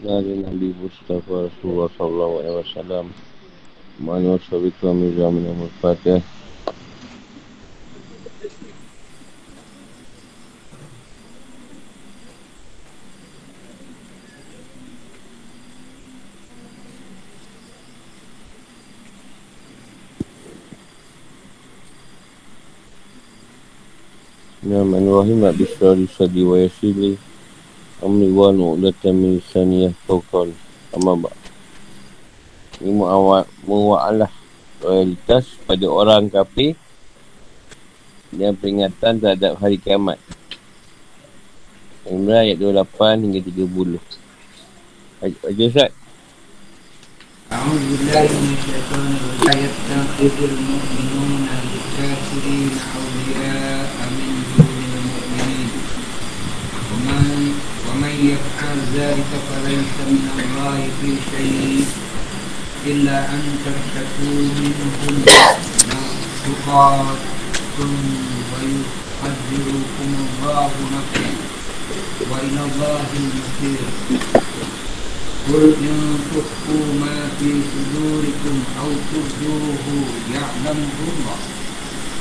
dari Nabi Mustafa Rasulullah Wasallam Mana sabiqah mizah minamul fatih Ya man wahim nak bisrari sadi wa yasili Amri wa nu'latan min saniyah fawqal Amma ba' Ini mu'awa'alah Realitas pada orang kafir Dan peringatan terhadap hari kiamat Imran ayat 28 hingga 30 Baca Ustaz أعوذ بالله من الشيطان الرجيم لا يتخذ المؤمنون الكافرين أولياء يفعل ذلك فليس من الله في شيء إلا أن تتقوا منهم تقات ويحذركم الله نفسه وإلى الله المصير. قل إن تخفوا ما في صدوركم أو تبدوه يعلمه الله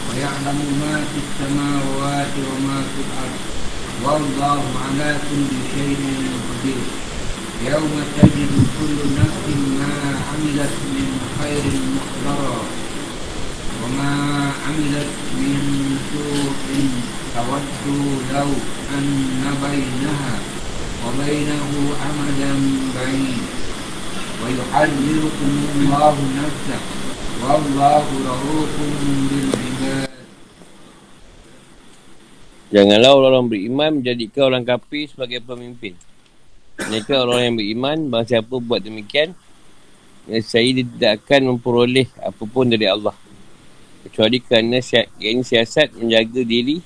ويعلم ما في السماوات وما في الأرض. والله على كل شيء قدير. يوم تجد كل نفس ما عملت من خير محضرا وما عملت من سوء تود لو أن بينها وبينه أمدا بعيد. ويحذركم الله نفسه. والله رؤوف بالعباد Janganlah orang-orang beriman menjadikan orang kafir sebagai pemimpin. Mereka orang yang beriman, bahawa siapa buat demikian, saya dia tidak akan memperoleh apapun dari Allah. Kecuali kerana si- ini siasat menjaga diri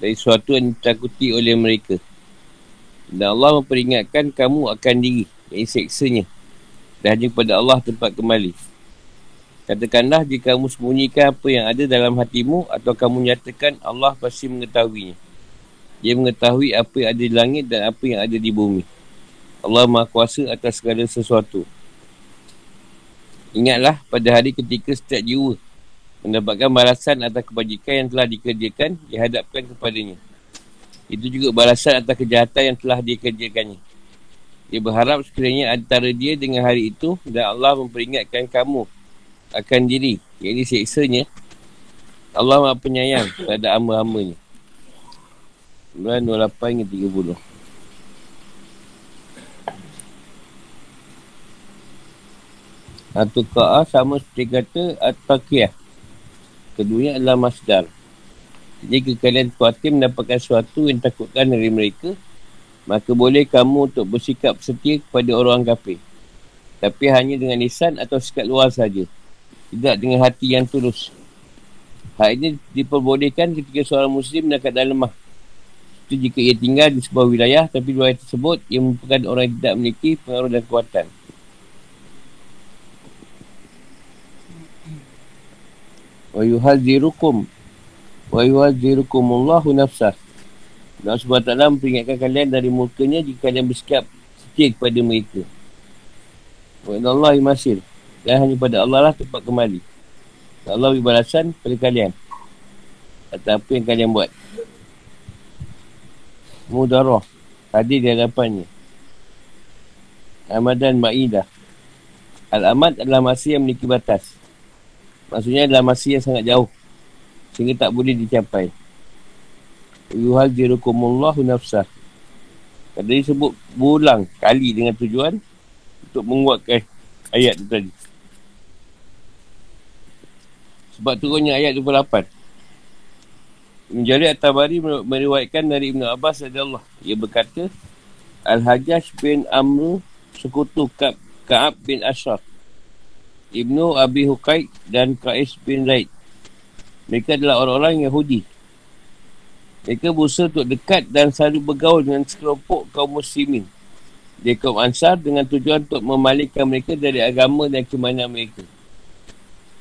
dari sesuatu yang ditakuti oleh mereka. Dan Allah memperingatkan kamu akan diri, yang seksanya. Dan hanya kepada Allah tempat kembali. Katakanlah jika kamu sembunyikan apa yang ada dalam hatimu atau kamu nyatakan Allah pasti mengetahuinya. Dia mengetahui apa yang ada di langit dan apa yang ada di bumi. Allah Maha Kuasa atas segala sesuatu. Ingatlah pada hari ketika setiap jiwa mendapatkan balasan atas kebajikan yang telah dikerjakan dihadapkan kepadanya. Itu juga balasan atas kejahatan yang telah dikerjakannya. Dia berharap sekiranya antara dia dengan hari itu dan Allah memperingatkan kamu akan diri. Jadi seksanya Allah maha penyayang terhadap hamba-hambanya. 9, 28 hingga 30. Atau ka'a sama seperti kata At-Taqiyah. Keduanya adalah masdar. Jika kalian khawatir mendapatkan sesuatu yang takutkan dari mereka, maka boleh kamu untuk bersikap setia kepada orang kafir. Tapi hanya dengan lisan atau sikap luar saja. Tidak dengan hati yang tulus. Hal ini diperbolehkan ketika seorang Muslim dalam keadaan lemah. Itu jika ia tinggal di sebuah wilayah tapi wilayah tersebut ia merupakan orang yang tidak memiliki pengaruh dan kekuatan. Wa yuhadzirukum wa yuhadzirukumullahu nafsah. Dan SWT memperingatkan kalian dari murkanya jika kalian bersikap setia kepada mereka. Wa inallahi masir. Dan hanya pada Allah lah tempat kembali. Allah beri balasan pada kalian. Atas apa yang kalian buat. Mudarah. Hadir di hadapannya. Amadan Ma'idah. Al-Amad adalah masih yang memiliki batas. Maksudnya adalah masih yang sangat jauh. Sehingga tak boleh dicapai. Yuhadzirukumullahu nafsah. Tadi sebut berulang kali dengan tujuan untuk menguatkan ayat tu tadi. Sebab turunnya ayat 28. Menjadi At-Tabari meriwayatkan dari Ibn Abbas Allah. Ia berkata, Al-Hajjaj bin Amr sekutu Ka- Ka'ab bin Ashraf. Ibnu Abi Huqaid dan Qais bin Zaid. Mereka adalah orang-orang Yahudi. Mereka berusaha untuk dekat dan selalu bergaul dengan sekelompok kaum muslimin. Dia kaum Ansar dengan tujuan untuk memalingkan mereka dari agama dan keimanan mereka.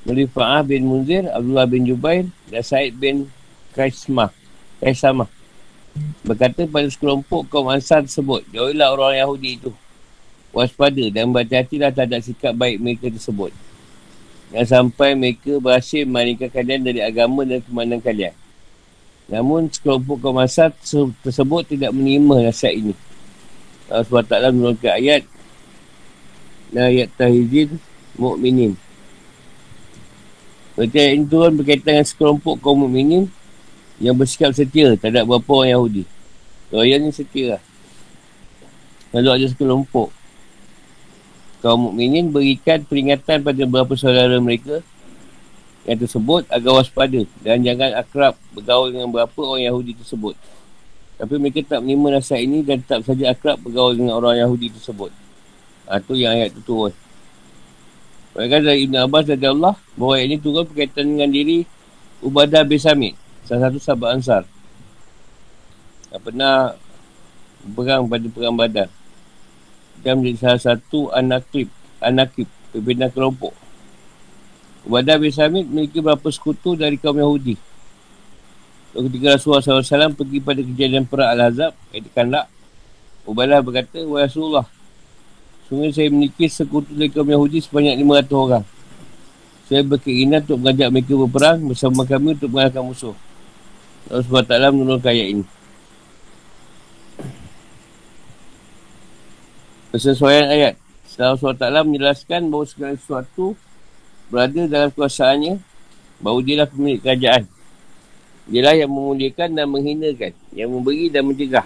Rifa'ah bin Munzir, Abdullah bin Jubair dan Said bin Kaismah. Kaisamah. Berkata pada sekelompok kaum Ansar tersebut, jauhilah orang Yahudi itu. waspada dan berhati-hatilah terhadap sikap baik mereka tersebut. Yang sampai mereka berhasil memalingkan kalian dari agama dan kemanan kalian. Namun sekelompok kaum asal tersebut tidak menerima nasihat ini. Allah SWT menurunkan ayat ayat tahizin mu'minin. Ayat ini turun berkaitan dengan sekelompok kaum mu'minin yang bersikap setia terhadap beberapa orang Yahudi. Ni setia lah. Lalu ada sekelompok kaum mukminin berikan peringatan pada beberapa saudara mereka yang tersebut agar waspada dan jangan akrab bergaul dengan beberapa orang Yahudi tersebut. Tapi mereka tak menerima nasihat ini dan tetap saja akrab bergaul dengan orang Yahudi tersebut. Ha, tu yang ayat tu turun. Mereka dari Ibn Abbas dari Allah bahawa ini turun berkaitan dengan diri Ubadah bin Samit. Salah satu sahabat Ansar. Yang pernah berang pada perang badan. Dia menjadi salah satu anakib, anakib, pimpinan kelompok. Ubadah bin Samit memiliki beberapa sekutu dari kaum Yahudi. Ketika Rasulullah SAW pergi pada kejadian perang Al-Hazab, katakanlah, Ubadah berkata, Wa Rasulullah, sungguh saya memiliki sekutu dari kaum Yahudi sebanyak 500 orang. Saya berkeinginan untuk mengajak mereka berperang bersama kami untuk mengalahkan musuh. Allah SWT menurunkan ayat ini. Persesuaian ayat. Allah SWT menjelaskan bahawa segala sesuatu berada dalam kuasaannya, bahawa dia lah pemilik kerajaan. Dia lah yang memuliakan dan menghinakan, yang memberi dan mencegah.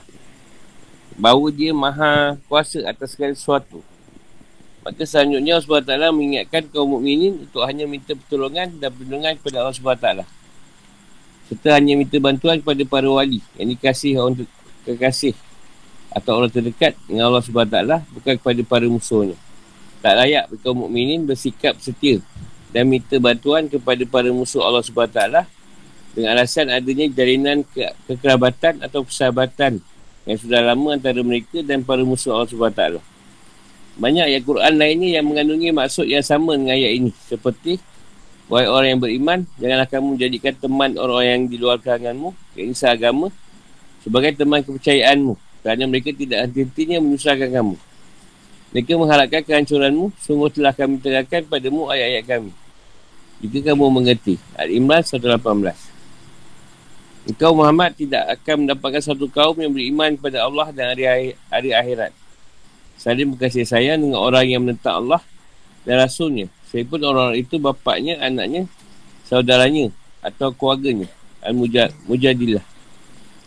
Bahawa dia maha kuasa atas segala sesuatu. Maka selanjutnya Allah SWT mengingatkan kaum mukminin untuk hanya minta pertolongan dan perlindungan kepada Allah SWT. Serta hanya minta bantuan kepada para wali yang dikasih orang kekasih atau orang terdekat dengan Allah SWT bukan kepada para musuhnya. Tak layak kaum mukminin bersikap setia dan minta bantuan kepada para musuh Allah SWT dengan alasan adanya jalinan ke- kekerabatan atau persahabatan yang sudah lama antara mereka dan para musuh Allah SWT. Banyak ayat Quran lainnya yang mengandungi maksud yang sama dengan ayat ini. Seperti, Wahai orang yang beriman, janganlah kamu menjadikan teman orang yang di luar kalanganmu, yang agama, sebagai teman kepercayaanmu kerana mereka tidak henti-hentinya menyusahkan kamu. Mereka mengharapkan kehancuranmu, sungguh telah kami terangkan padamu ayat-ayat kami. Jika kamu mengerti. Al-Imran 118. Engkau Muhammad tidak akan mendapatkan satu kaum yang beriman kepada Allah dan hari, hari akhirat. Saling berkasih sayang dengan orang yang menentang Allah dan Rasulnya. Saya pun orang itu bapaknya, anaknya, saudaranya atau keluarganya. Al-Mujadillah.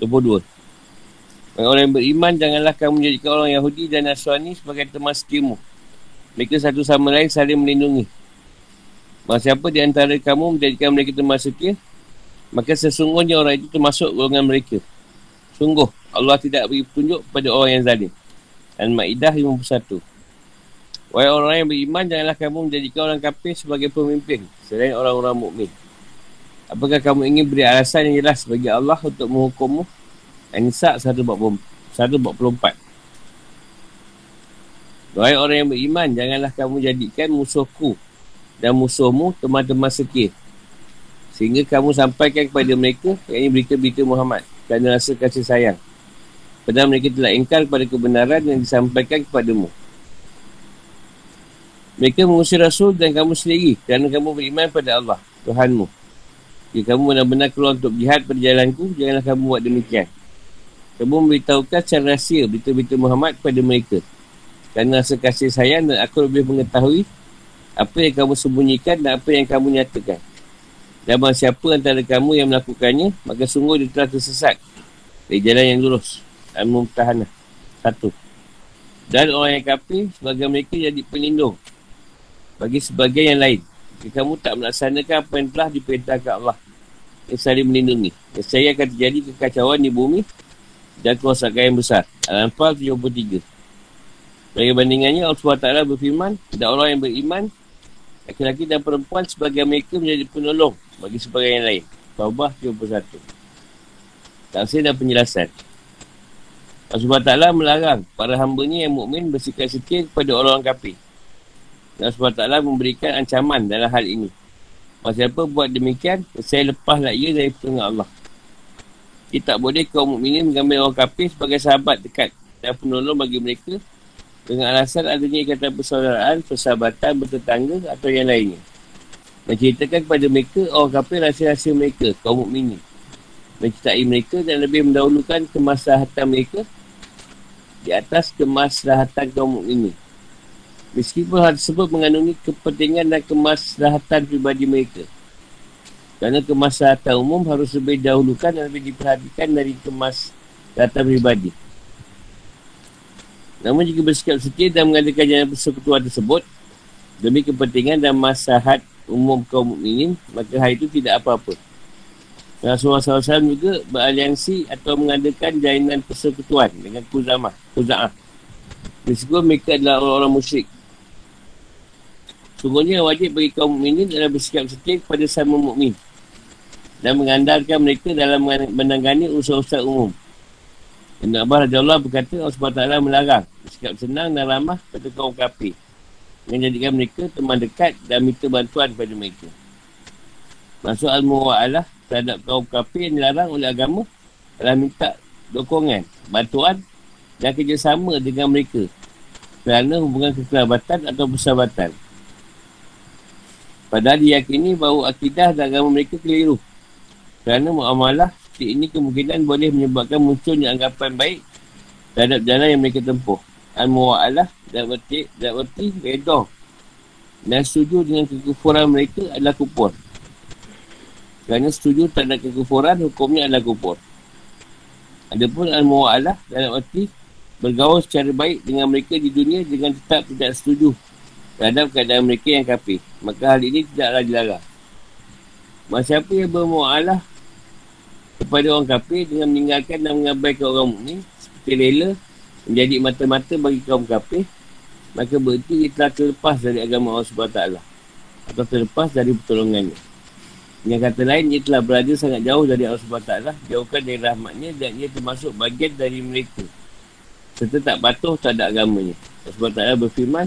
22. Orang yang beriman, janganlah kamu menjadikan orang Yahudi dan Nasrani sebagai teman setiamu. Mereka satu sama lain saling melindungi. Maka siapa di antara kamu menjadikan mereka teman setia, maka sesungguhnya orang itu termasuk golongan mereka. Sungguh, Allah tidak beri petunjuk kepada orang yang zalim. Al-Ma'idah 51. Wahai orang yang beriman, janganlah kamu menjadikan orang kafir sebagai pemimpin selain orang-orang mukmin. Apakah kamu ingin beri alasan yang jelas bagi Allah untuk menghukummu An-Nisa 144. Wahai orang yang beriman, janganlah kamu jadikan musuhku dan musuhmu teman-teman setia. Sehingga kamu sampaikan kepada mereka yang berita-berita Muhammad kerana rasa kasih sayang. Padahal mereka telah ingkar kepada kebenaran yang disampaikan kepadamu. Mereka mengusir Rasul dan kamu sendiri kerana kamu beriman pada Allah, Tuhanmu. Jika kamu benar-benar keluar untuk jihad pada jalanku, janganlah kamu buat demikian. Kamu memberitahukan secara rahsia berita-berita Muhammad kepada mereka. Kerana rasa kasih sayang dan aku lebih mengetahui apa yang kamu sembunyikan dan apa yang kamu nyatakan. Dan siapa antara kamu yang melakukannya, maka sungguh dia telah tersesat dari jalan yang lurus. Al-Mumtahanah. Satu. Dan orang yang kafir, sebagai mereka jadi pelindung bagi sebagian yang lain. Jika kamu tak melaksanakan apa yang telah diperintahkan Allah yang saling melindungi. Saya akan terjadi kekacauan di bumi dan kerosakan yang besar. Al-Anfal 73. Bagi bandingannya, Allah SWT berfirman, dan orang yang beriman, laki-laki dan perempuan sebagai mereka menjadi penolong bagi sebagai yang lain. Taubah 71. Taksir dan penjelasan. Allah SWT melarang para hambanya yang mukmin bersikap setia kepada orang-orang kafir. Allah SWT memberikan ancaman dalam hal ini. Masa apa buat demikian, saya lepaslah ia dari pertengah Allah. Ia tak boleh kaum mukminin mengambil orang kafir sebagai sahabat dekat dan penolong bagi mereka Dengan alasan adanya ikatan persaudaraan, persahabatan, bertetangga atau yang lainnya. Menceritakan kepada mereka orang kafir rahsia-rahsia mereka, kaum mukminin. Mencintai mereka dan lebih mendahulukan kemaslahatan mereka di atas kemaslahatan kaum mukminin. Meskipun hal tersebut mengandungi kepentingan dan kemaslahatan pribadi mereka. Kerana kemaslahatan umum harus lebih dahulukan dan lebih diperhatikan dari kemaslahatan pribadi. Namun jika bersikap setia dan mengadakan jalan persekutuan tersebut demi kepentingan dan masahat umum kaum mukminin maka hal itu tidak apa-apa. Rasulullah SAW juga beraliansi atau mengadakan jalinan persekutuan dengan Kuzamah, Kuza'ah. Meskipun mereka adalah orang-orang musyrik. Sungguhnya wajib bagi kaum mukminin adalah bersikap setia kepada sama mukmin dan mengandalkan mereka dalam menangani usaha-usaha umum. Ibn Abbas Allah berkata Allah SWT melarang bersikap senang dan ramah pada kaum kafir menjadikan mereka teman dekat dan minta bantuan kepada mereka. Masuk al-muwa'alah terhadap kaum kafir yang dilarang oleh agama adalah minta dokongan, bantuan dan kerjasama dengan mereka kerana hubungan kekerabatan atau persahabatan. Padahal diyakini bahawa akidah dan agama mereka keliru. Kerana muamalah ini kemungkinan boleh menyebabkan munculnya anggapan baik terhadap jalan yang mereka tempuh. Al-Mu'alah dan berarti, dan redha dan setuju dengan kekufuran mereka adalah kupur. Kerana setuju terhadap kekufuran, hukumnya adalah kupur. Adapun Al-Mu'alah dalam arti bergaul secara baik dengan mereka di dunia dengan tetap tidak setuju terhadap keadaan mereka yang kafir. Maka hal ini tidaklah dilarang. Masa apa yang bermu'alah kepada orang kafir dengan meninggalkan dan mengabaikan orang mukmin seperti rela menjadi mata-mata bagi kaum kafir maka berarti ia telah terlepas dari agama Allah SWT atau terlepas dari pertolongannya dengan kata lain ia telah berada sangat jauh dari Allah SWT jauhkan dari rahmatnya dan ia termasuk bagian dari mereka. Serta tak patuh tak ada agamanya Allah SWT berfirman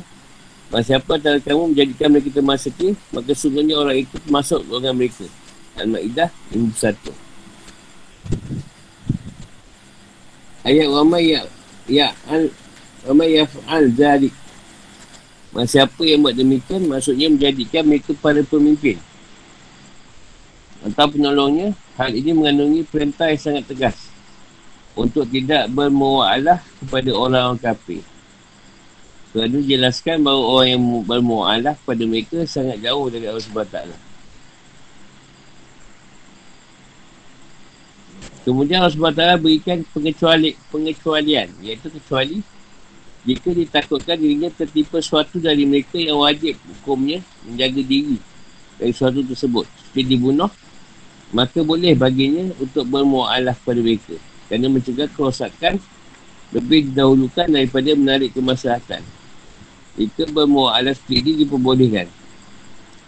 Masa siapa antara kamu menjadikan mereka setia Maka sungguhnya orang itu termasuk orang mereka. Al-Ma'idah 51 Ayat wama ya ya al wama ya al zalik. Masa siapa yang buat demikian maksudnya menjadikan mereka para pemimpin. Atau penolongnya, hal ini mengandungi perintah yang sangat tegas untuk tidak bermu'alah kepada orang-orang kafir. Kerana jelaskan bahawa orang yang bermu'alah kepada mereka sangat jauh dari Allah SWT. Kemudian Allah SWT berikan pengecuali, pengecualian iaitu kecuali jika ditakutkan dirinya tertipu suatu dari mereka yang wajib hukumnya menjaga diri dari suatu tersebut seperti dibunuh maka boleh baginya untuk bermu'alah kepada mereka kerana mencegah kerosakan lebih didahulukan daripada menarik kemaslahatan jika bermu'alah seperti ini diperbolehkan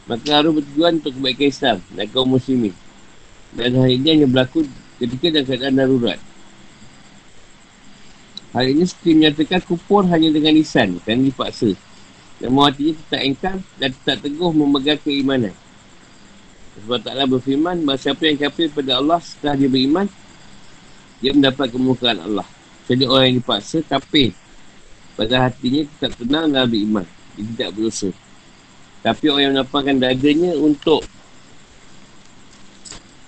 maka harus bertujuan untuk kebaikan Islam dan kaum muslimin dan hal ini hanya berlaku ketika dalam keadaan darurat. Hal ini seperti menyatakan kupur hanya dengan lisan, kan dipaksa. Dan hatinya tetap engkar dan tetap teguh memegang keimanan. Sebab taklah berfirman, bahawa siapa yang kafir pada Allah setelah dia beriman, dia mendapat kemukaan Allah. Jadi orang yang dipaksa, kafir. Pada hatinya tetap tenang dalam beriman. Dia tidak berusaha. Tapi orang yang menampakkan dadanya untuk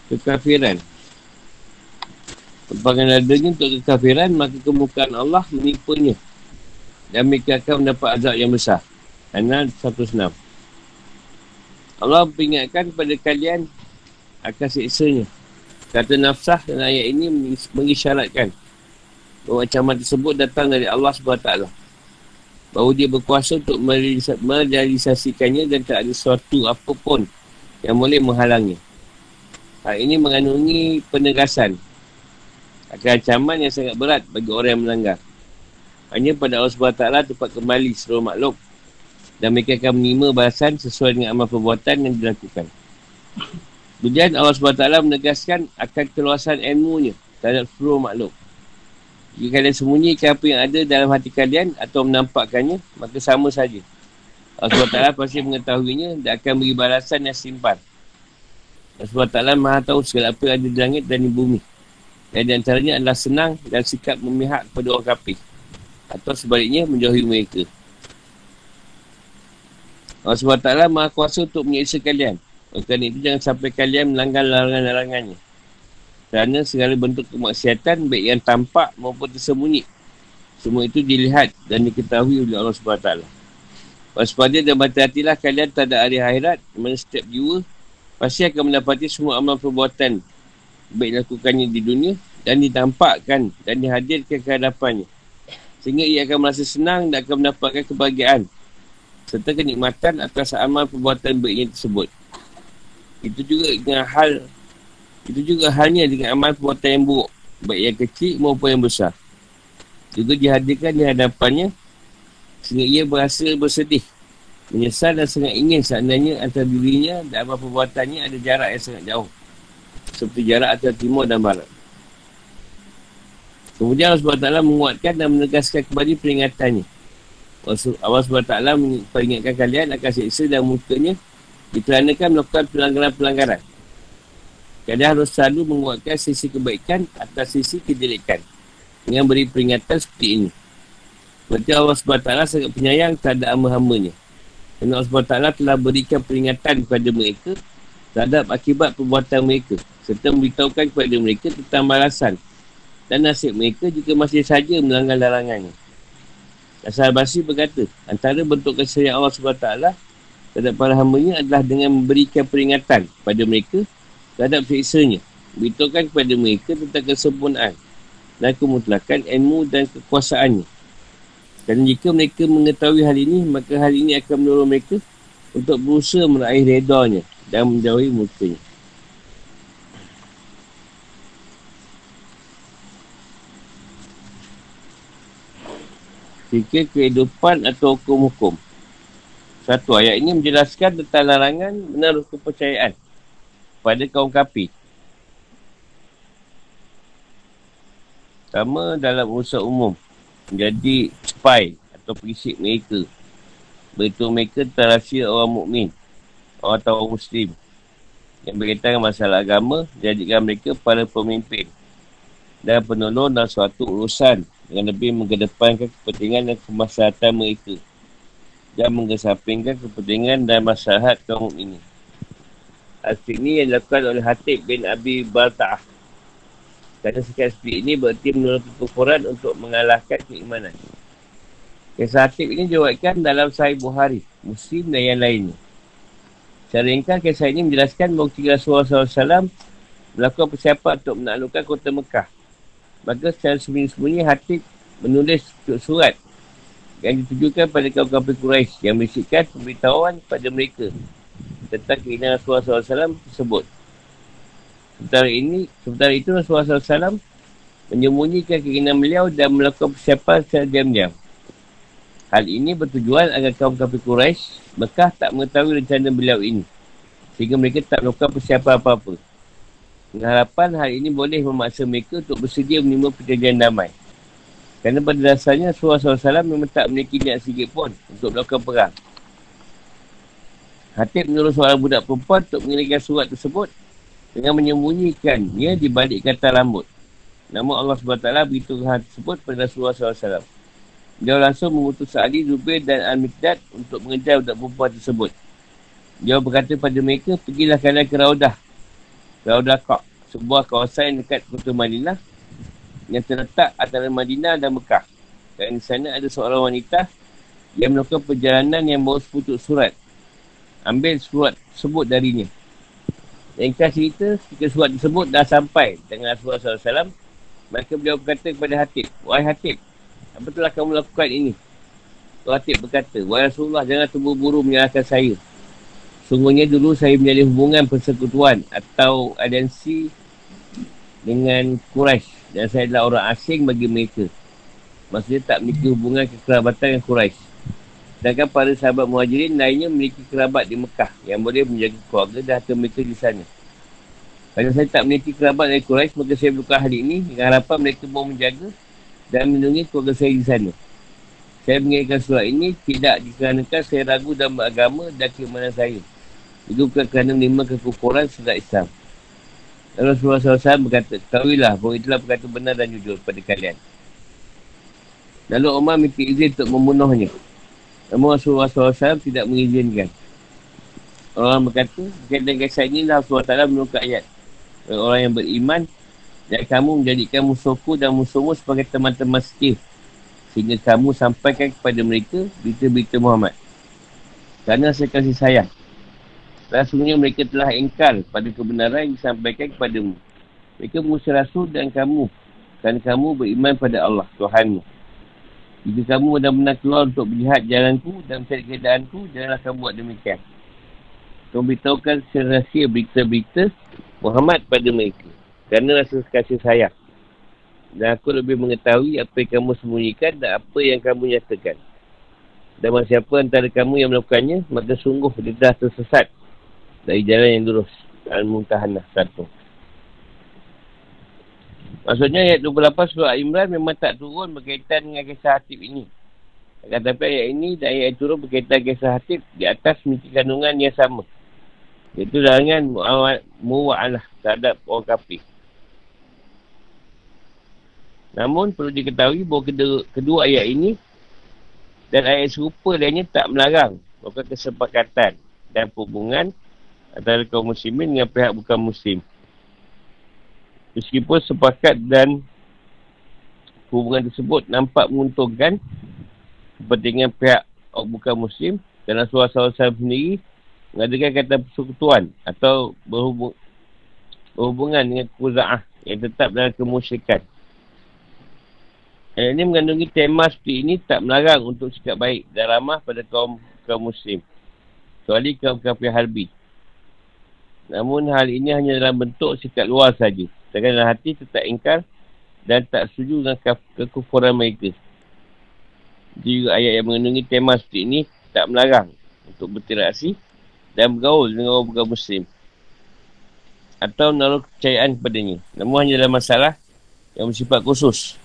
kekafiran Lepakan adanya untuk kekafiran Maka kemukaan Allah menipanya Dan mereka akan mendapat azab yang besar Karena 106 Allah peringatkan kepada kalian Akan siksanya Kata nafsah dan ayat ini mengisyaratkan Bahawa ancaman tersebut datang dari Allah SWT Bahawa dia berkuasa untuk merealisasikannya Dan tak ada sesuatu apapun Yang boleh menghalangi. Hal ini mengandungi penegasan akan ancaman yang sangat berat bagi orang yang melanggar. Hanya pada Allah SWT tempat kembali seluruh makhluk dan mereka akan menerima balasan sesuai dengan amal perbuatan yang dilakukan. Kemudian Allah SWT menegaskan akan keluasan ilmunya terhadap seluruh makhluk. Jika kalian sembunyikan apa yang ada dalam hati kalian atau menampakkannya, maka sama saja. Allah SWT pasti mengetahuinya dan akan beri balasan yang simpan. Allah SWT maha tahu segala apa yang ada di langit dan di bumi. Dan di antaranya adalah senang dan sikap memihak kepada orang kafir. Atau sebaliknya menjauhi mereka. Allah SWT maha kuasa untuk menyiksa kalian. Oleh itu jangan sampai kalian melanggar larangan-larangannya. Kerana segala bentuk kemaksiatan baik yang tampak maupun tersembunyi. Semua itu dilihat dan diketahui oleh Allah SWT. Waspada dan berhati-hatilah kalian tak ada hari akhirat mana setiap jiwa pasti akan mendapati semua amal perbuatan baik lakukannya di dunia dan ditampakkan dan dihadirkan ke hadapannya. Sehingga ia akan merasa senang dan akan mendapatkan kebahagiaan serta kenikmatan atas amal perbuatan baiknya tersebut. Itu juga dengan hal itu juga halnya dengan amal perbuatan yang buruk baik yang kecil maupun yang besar. Juga dihadirkan di hadapannya sehingga ia berasa bersedih menyesal dan sangat ingin seandainya antara dirinya dan amal perbuatannya ada jarak yang sangat jauh seperti jarak antara timur dan barat. Kemudian Allah SWT menguatkan dan menegaskan kembali peringatannya. Allah SWT memperingatkan kalian akan seksa dan mukanya dikarenakan melakukan pelanggaran-pelanggaran. Kalian harus selalu menguatkan sisi kebaikan atas sisi kejelekan dengan beri peringatan seperti ini. Berarti Allah SWT sangat penyayang terhadap hamba-hambanya. Dan Allah SWT telah berikan peringatan kepada mereka terhadap akibat perbuatan mereka serta memberitahukan kepada mereka tentang balasan dan nasib mereka jika masih saja melanggar larangannya. Asal Basri berkata, antara bentuk kasih Allah SWT terhadap para hambanya adalah dengan memberikan peringatan kepada mereka terhadap siksanya. Beritahukan kepada mereka tentang kesempurnaan dan kemutlakan ilmu dan kekuasaannya. Dan jika mereka mengetahui hal ini, maka hal ini akan mendorong mereka untuk berusaha meraih redanya dan menjauhi murkanya. Fikir kehidupan atau hukum-hukum. Satu ayat ini menjelaskan tentang larangan menaruh kepercayaan pada kaum kapi. Sama dalam usaha umum menjadi spy atau perisik mereka. Beritahu mereka terahsia orang mukmin orang tahu muslim yang berkaitan dengan masalah agama jadikan mereka para pemimpin dan penolong dalam suatu urusan dengan lebih mengedepankan kepentingan dan kemaslahatan mereka dan mengesampingkan kepentingan dan masyarakat kaum ini. Aspek ini yang dilakukan oleh Hatib bin Abi Balta'ah. Kerana sekian aspek ini berarti menurut kekufuran untuk mengalahkan keimanan. Kisah Hatib ini diwakilkan dalam Sahih Buhari, Muslim dan yang lainnya. Secara ringkas kisah ini menjelaskan bahawa Rasulullah SAW melakukan persiapan untuk menaklukkan kota Mekah. Maka secara sembunyi-sembunyi hati menulis surat yang ditujukan pada kaum kaum Quraisy yang berisikan pemberitahuan kepada mereka tentang keinginan Rasulullah SAW tersebut. Sementara ini, sementara itu Rasulullah SAW menyembunyikan keinginan beliau dan melakukan persiapan secara diam-diam. Hal ini bertujuan agar kaum kafir Quraisy Mekah tak mengetahui rencana beliau ini. Sehingga mereka tak melakukan persiapan apa-apa. Harapan hal ini boleh memaksa mereka untuk bersedia menerima perjanjian damai. Kerana pada dasarnya Rasulullah SAW memang tak memiliki niat sikit pun untuk melakukan perang. Hatib menurut seorang budak perempuan untuk mengirimkan surat tersebut dengan menyembunyikannya di balik kata rambut. Namun Allah SWT beritahu hal tersebut pada Rasulullah SAW. Dia langsung mengutus Ali, Zubair dan Al-Mikdad untuk mengejar budak perempuan tersebut. Dia berkata pada mereka, pergilah kalian ke Raudah. Raudah Kak, sebuah kawasan dekat kota Madinah yang terletak antara Madinah dan Mekah. Dan di sana ada seorang wanita yang melakukan perjalanan yang bawa seputuk surat. Ambil surat tersebut darinya. Dan kita cerita, ketika surat tersebut dah sampai dengan Rasulullah SAW, maka beliau berkata kepada Hatib, Wahai Hatib, apa telah kamu lakukan ini? Tuhatib berkata, Wahai Rasulullah, jangan terburu-buru menyalahkan saya. Sungguhnya dulu saya menjalin hubungan persekutuan atau aliansi dengan Quraisy dan saya adalah orang asing bagi mereka. Maksudnya tak memiliki hubungan kekerabatan dengan Quraisy. Sedangkan para sahabat muhajirin lainnya memiliki kerabat di Mekah yang boleh menjaga keluarga dan harta mereka di sana. Kalau saya tak memiliki kerabat dari Quraisy, maka saya berlakukan hal ini dengan harapan mereka mau menjaga dan melindungi keluarga saya di sana. Saya mengingatkan surat ini tidak dikarenakan saya ragu dalam agama dan keimanan saya. Itu bukan kerana menerima kekufuran sedar Islam. Rasulullah SAW berkata, Ketahuilah bahawa itulah perkata benar dan jujur pada kalian. Lalu Umar minta izin untuk membunuhnya. Namun Rasulullah SAW tidak mengizinkan. Orang berkata, berkaitan kisah ini lah Rasulullah SAW menukar ayat. Orang yang beriman, dan kamu menjadikan musuhku dan musuhmu sebagai teman-teman setia. Sehingga kamu sampaikan kepada mereka berita-berita Muhammad. Kerana saya kasih sayang. Rasanya mereka telah engkar pada kebenaran yang disampaikan kepadamu. Mereka mengusir Rasul dan kamu. Kerana kamu beriman pada Allah, Tuhanmu. Jika kamu benar-benar keluar untuk berjihad jalanku dan mencari keadaanku, janganlah kamu buat demikian. Kamu beritahukan serahsia berita-berita Muhammad pada mereka. Kerana rasa kasih sayang. Dan aku lebih mengetahui apa yang kamu sembunyikan dan apa yang kamu nyatakan. Dan siapa antara kamu yang melakukannya, maka sungguh dia dah tersesat dari jalan yang lurus. Al-Muntahanah satu. Maksudnya ayat 28 surah Imran memang tak turun berkaitan dengan kisah hatib ini. Tapi ayat ini dan ayat turun berkaitan kisah hatib di atas memiliki kandungan yang sama. Iaitu larangan mu'alah terhadap orang kafir. Namun perlu diketahui bahawa kedua, kedua ayat ini dan ayat serupa lainnya tak melarang melakukan kesepakatan dan hubungan antara kaum muslimin dengan pihak bukan muslim. Meskipun sepakat dan hubungan tersebut nampak menguntungkan kepentingan pihak bukan muslim dan Rasulullah SAW sendiri mengadakan kata persekutuan atau berhubung, berhubungan dengan kuza'ah yang tetap dalam kemusyrikan. Ayat ini mengandungi tema seperti ini tak melarang untuk sikap baik dan ramah pada kaum kaum muslim. Kecuali kaum kafir harbi. Namun hal ini hanya dalam bentuk sikap luar saja. Sedangkan dalam hati tetap ingkar dan tak setuju dengan kekufuran mereka. Jadi ayat yang mengandungi tema seperti ini tak melarang untuk berinteraksi dan bergaul dengan orang bukan Muslim. Atau menaruh kepercayaan kepadanya. Namun hanya dalam masalah yang bersifat khusus.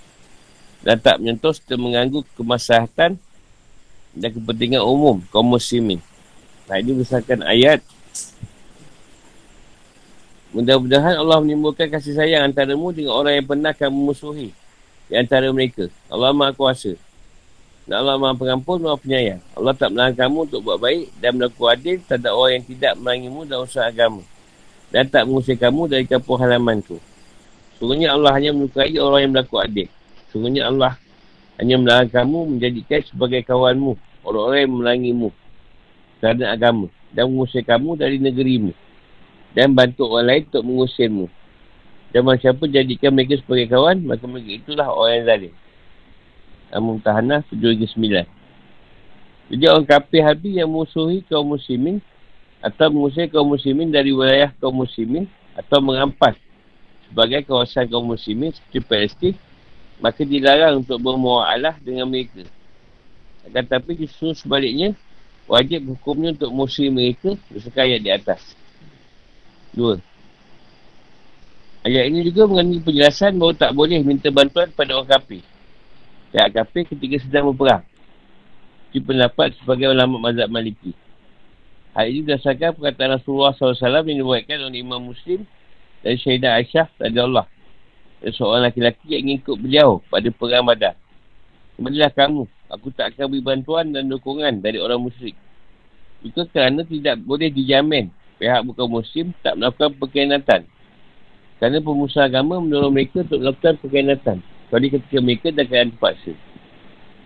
Dan tak menyentuh serta mengganggu kemaslahatan dan kepentingan umum kaum muslimin. Nah ini berdasarkan ayat Mudah-mudahan Allah menimbulkan kasih sayang antaramu dengan orang yang pernah kamu musuhi di antara mereka. Allah Maha Kuasa. Dan Allah Maha Pengampun, Maha Penyayang. Allah tak melarang kamu untuk buat baik dan berlaku adil terhadap orang yang tidak melangimu dalam usaha agama. Dan tak mengusir kamu dari kampung halamanku. Sungguhnya Allah hanya menyukai orang yang berlaku adil. Sungguhnya Allah hanya melarang kamu menjadikan sebagai kawanmu orang-orang yang melangimu kerana agama dan mengusir kamu dari negerimu dan bantu orang lain untuk mengusirmu. Dan siapa jadikan mereka sebagai kawan, maka mereka itulah orang yang zalim. Al-Mumtahanah 7-9 Jadi orang kafir habis yang musuhi kaum muslimin atau mengusir kaum muslimin dari wilayah kaum muslimin atau mengampas sebagai kawasan kaum muslimin seperti Palestin maka dilarang untuk bermua'alah dengan mereka. Akan tapi justru sebaliknya wajib hukumnya untuk muslim mereka bersekayat di atas. Dua. Ayat ini juga mengandungi penjelasan bahawa tak boleh minta bantuan pada orang kafir. Pihak kafir ketika sedang berperang. Ini pendapat sebagai ulama mazhab maliki. Hal ini berdasarkan perkataan Rasulullah SAW yang dibuatkan oleh Imam Muslim dan Syahidah Aisyah tadi Allah. Seorang laki-laki yang ingin ikut beliau pada perang badan. Kembalilah kamu. Aku tak akan beri bantuan dan dukungan dari orang musyrik. Itu kerana tidak boleh dijamin pihak bukan muslim tak melakukan perkhianatan. Kerana pemusuh agama mendorong mereka untuk melakukan perkhianatan. Kecuali ketika mereka dah keadaan terpaksa.